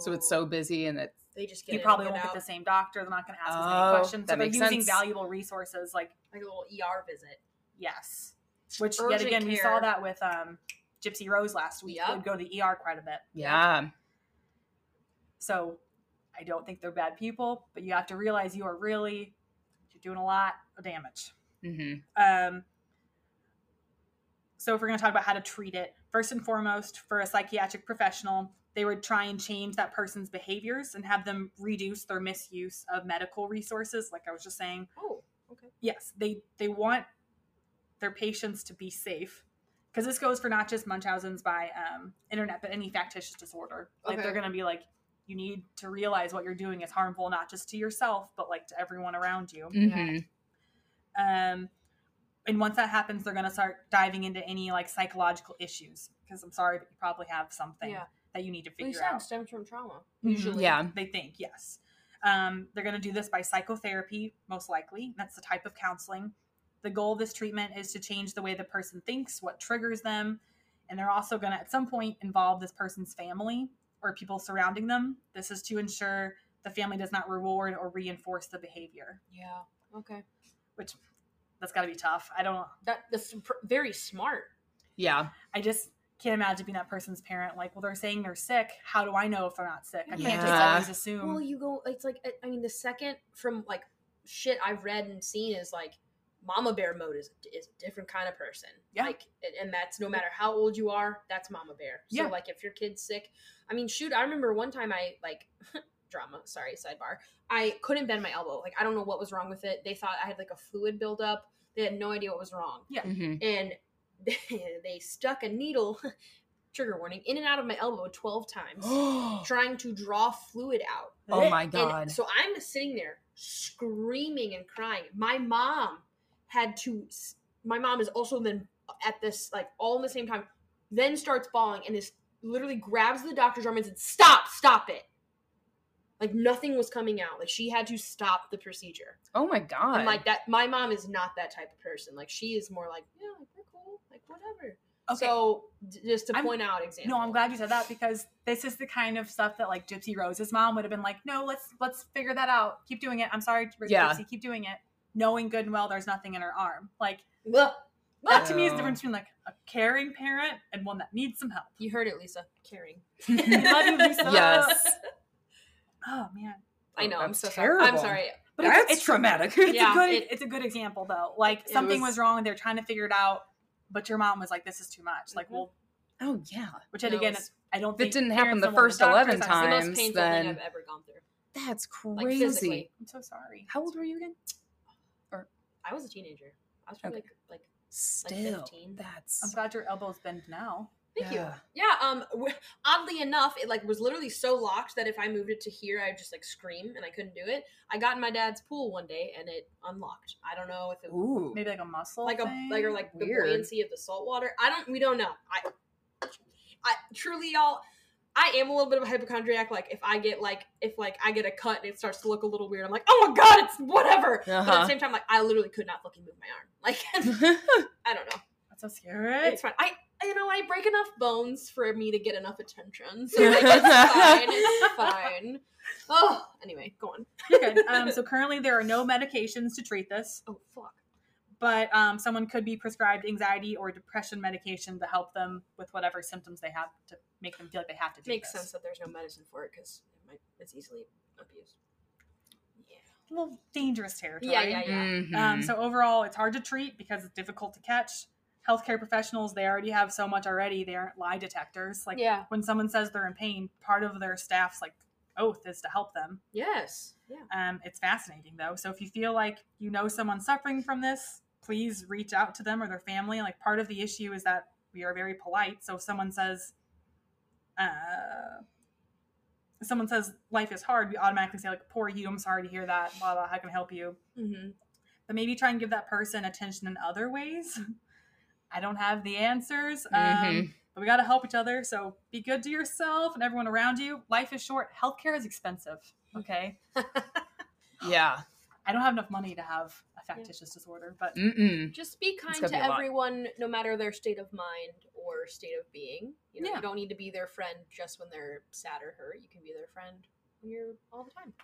So it's so busy and it's They just get you in, probably won't get the same doctor. They're not going to ask as Oh, many questions. that So they're using sense. valuable resources like like a little ER visit. yes, which yet Urgent again we saw that with um, Gypsy Rose last week. Yep. Would go to the ER quite a bit. Yeah. So I don't think they're bad people, but you have to realize you are really you're doing a lot of damage. hmm Um, so if we're going to talk about how to treat it, first and foremost, for a psychiatric professional, they would try and change that person's behaviors and have them reduce their misuse of medical resources. Like I was just saying, Oh, okay. yes, they they want their patients to be safe because this goes for not just Munchausen's by um, internet, but any factitious disorder. Like they're going to be like, you need to realize what you're doing is harmful not just to yourself, but like to everyone around you. hmm Um, and once that happens, they're going to start diving into any like psychological issues because I'm sorry, but you probably have something Yeah. That you need to Well, figure said out. it stems from trauma. Mhm. Usually. Yeah. They think, yes. Um, they're going to do this by psychotherapy, most likely. That's the type of counseling. The goal of this treatment is to change the way the person thinks, what triggers them. And they're also going to, at some point, involve this person's family or people surrounding them. This is to ensure the family does not reward or reinforce the behavior, Yeah. Okay. which that's got to be tough. I don't, That that's pr- very smart. Yeah. I just can't imagine being that person's parent. Like, well, they're saying they're sick. How do I know if they're not sick? I can't just always assume. Well, you go. It's like I- I mean, the second from like shit I've read and seen is like mama bear mode is is a different kind of person. Yeah. Like, and- and that's no matter how old you are, that's mama bear. So Yeah. like if your kid's sick, I mean, shoot, I remember one time I like drama. Sorry, sidebar. I couldn't bend my elbow. Like I don't know what was wrong with it. They thought I had like a fluid buildup. They had no idea what was wrong. hmm and they stuck a needle trigger warning in and out of my elbow 12 times trying to draw fluid out. Oh my and god. so i'm sitting there screaming and crying. My mom had to my mom is also then at this like all in the same time then starts bawling and is literally grabs the doctor's arm and said stop stop it. Like nothing was coming out. Like she had to stop the procedure. Oh my god. and like that my mom is not that type of person. Like she is more like yeah like we're cool like whatever Okay. so d- just to I'm- point out example No, I'm glad you said that because this is the kind of stuff that like Gypsy Rose's mom would have been like, "No, let's let's figure that out. Keep doing it. I'm sorry, Gypsy, keep doing it." Knowing good and well there's nothing in her arm. Like Ugh. that to me is the difference between like a caring parent and one that needs some help. you heard it lisa caring love you, Lisa. yes. Oh man. i know i'm That's so sorry i'm sorry But That's it's, it's traumatic. It's Yeah, a good it- it's a good example though. Like something was- was, wrong, they're trying to figure it out, but your mom was like, "This is too much." Like, Mhm. well, oh yeah. which yet No, again, it's- I don't If it didn't happen the first doctors 11 on the times, most painful then- thing i've ever gone through That's crazy. physically I'm so sorry. How old were you again? i was a teenager i was probably Okay. like, like Still, 15. that's I'm glad your elbows bend now. Thank Yeah. you yeah um w- oddly enough it like was literally so locked that if i moved it to here i'd just like scream and i couldn't do it i got in my dad's pool one day and it unlocked i don't know if it ooh. Maybe like a muscle, like a thing? like or like the buoyancy of the salt water. I don't we don't know. I I truly y'all I am a little bit of a hypochondriac. Like if I get like if like I get a cut and it starts to look a little weird, I'm like, oh my god, it's whatever. But at Uh-huh. the same time, like I literally could not fucking move my arm. Like I don't know. That's so scary. It's fine. I you know I break enough bones for me to get enough attention. So like, it's fine. It's fine. Oh, anyway, go on. okay. Um, so currently there are no medications to treat this, Oh fuck. but um, someone could be prescribed anxiety or depression medication to help them with whatever symptoms they have to make them feel like they have to do Makes this. sense that there's no medicine for it because it it's easily abused. Yeah. A little dangerous territory. Yeah, yeah, yeah. Mhm. Um, so overall, it's hard to treat because it's difficult to catch. Healthcare professionals, they already have so much already. They aren't lie detectors. Like yeah. when someone says they're in pain, part of their staff's like oath is to help them. Yes. Yeah. Um, it's fascinating though. So if you feel like you know someone suffering from this, please reach out to them or their family. Like part of the issue is that we are very polite. So if someone says, uh, if someone says life is hard, we automatically say like, "Poor you. I'm sorry to hear that. Blah blah. How can I help you?" Mm-hmm. But maybe try and give that person attention in other ways. I don't have the answers. Um, Mhm. but we got to help each other. So be good to yourself and everyone around you. Life is short. Healthcare is expensive. Okay. yeah. I don't have enough money to have a factitious disorder, but Mm-mm. Just be kind gonna be a lot. everyone, no matter their state of mind or state of being. You know, Yeah. you don't need to be their friend just when they're sad or hurt. You can be their friend when you're all the time.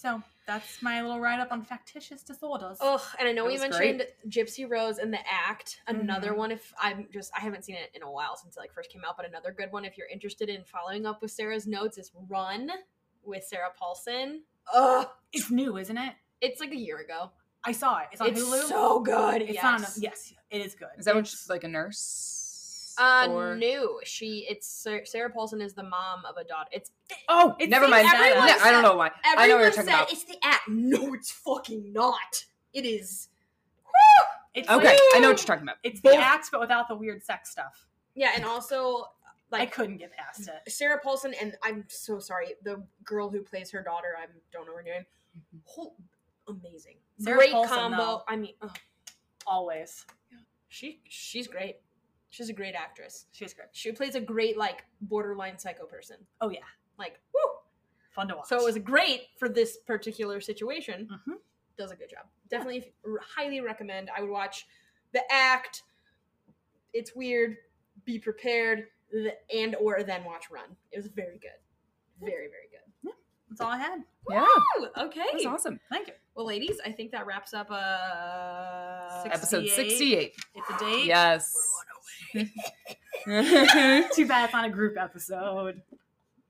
So that's my little write up on factitious disorders. Ugh, and I know That we was mentioned Gypsy Rose and the Act. Another Mhm. one, if I'm just I haven't seen it in a while since it like first came out, but another good one if you're interested in following up with Sarah's notes is Run with Sarah Paulson. Ugh, It's new, isn't it? it's like a year ago. I saw it. It's on Zulu. It's Hulu. so good. It's yes. on. Yes, it is good. Is that what It's- she's like a nurse? Uh, Or- no, she it's Sarah, Paulson is the mom of a daughter. It's Oh, It Never mind. Yeah, I don't know why. I know what you're talking said about. it's the act. No, it's fucking not. It is. It's Okay, like- I know what you're talking about. it's the act, but without the weird sex stuff. Yeah, and also like I couldn't get past it. Sarah Paulson and I'm so sorry, the girl who plays her daughter, I don't know her name. Whole, amazing, Sarah great Paulson, combo. though. I mean, Always, she she's great. She's a great actress. she's great. She plays a great like borderline psycho person. Oh yeah, Like, woo. fun to watch. So it was great for this particular situation. Mhm. Does a good job. Definitely, r- highly recommend. I would watch the act. It's weird. Be prepared, the, and or then watch Run. It was very good. Very very good. That's all I had. Yeah, okay. that's awesome. Thank you. Well, ladies, I think that wraps up uh Episode 68. 68. It's a date. Yes. Too bad it's not a group episode.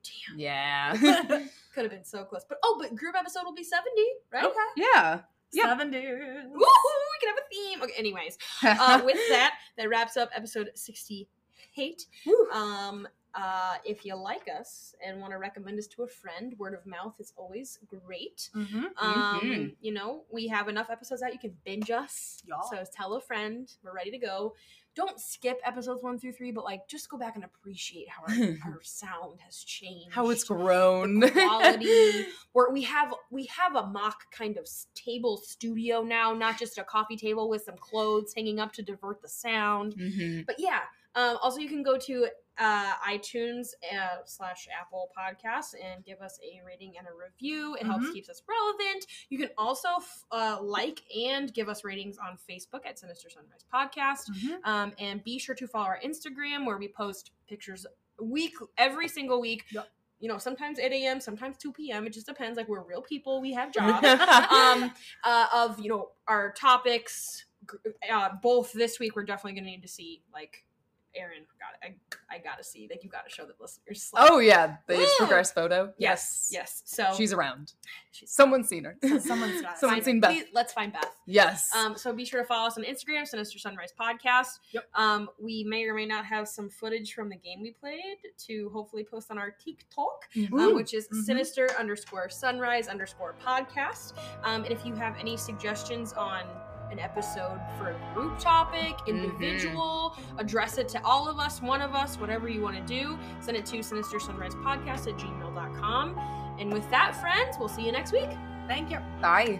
Damn. Yeah. Could have been so close. But oh, but group episode will be 70, right? Okay. Yeah. Yep. Seven dudes. Woohoo! We can have a theme. Okay, anyways. Uh, with that, that wraps up episode 68. Woo. Um, uh, if you like us and want to recommend us to a friend, word of mouth is always great. Mm-hmm. Um, Mhm. you know, we have enough episodes out you can binge us. Yeah. So tell a friend, we're ready to go. Don't skip episodes one through three, but like just go back and appreciate how our, our sound has changed. How it's grown. quality. Where we have we have a mock kind of table studio now, not just a coffee table with some clothes hanging up to divert the sound. Mhm. But yeah, um, also you can go to uh, iTunes uh, slash Apple Podcasts and give us a rating and a review. It helps Mhm. keeps us relevant. You can also f- uh, like and give us ratings on Facebook at Sinister Sunrise Podcast. Mm-hmm. Um, and be sure to follow our Instagram where we post pictures week every single week. Yep. You know, sometimes 8 a.m., sometimes 2 p.m. It just depends. Like we're real people, we have jobs. um, uh, of you know our topics. Uh, both this week, we're definitely going to need to see like Erin. Got I I gotta see like you gotta show the listeners. Like, oh yeah, the Woo! progress photo. yes, yes. So She's around. she's Someone's seen her. Someone's got. Someone's Find- seen Beth. please- let's find Beth. Yes. Um, so be sure to follow us on Instagram, Sinister Sunrise Podcast. Yep. Um, we may or may not have some footage from the game we played to hopefully post on our TikTok, um, which is Mhm. Sinister underscore Sunrise underscore Podcast. Um, and if you have any suggestions on an episode for a group topic, mm-hmm. individual, address it to all of us, one of us, whatever you want to do, send it to Sinister Sunrise Podcast at gmail.com. And with that, friends, we'll see you next week. Thank you. Bye.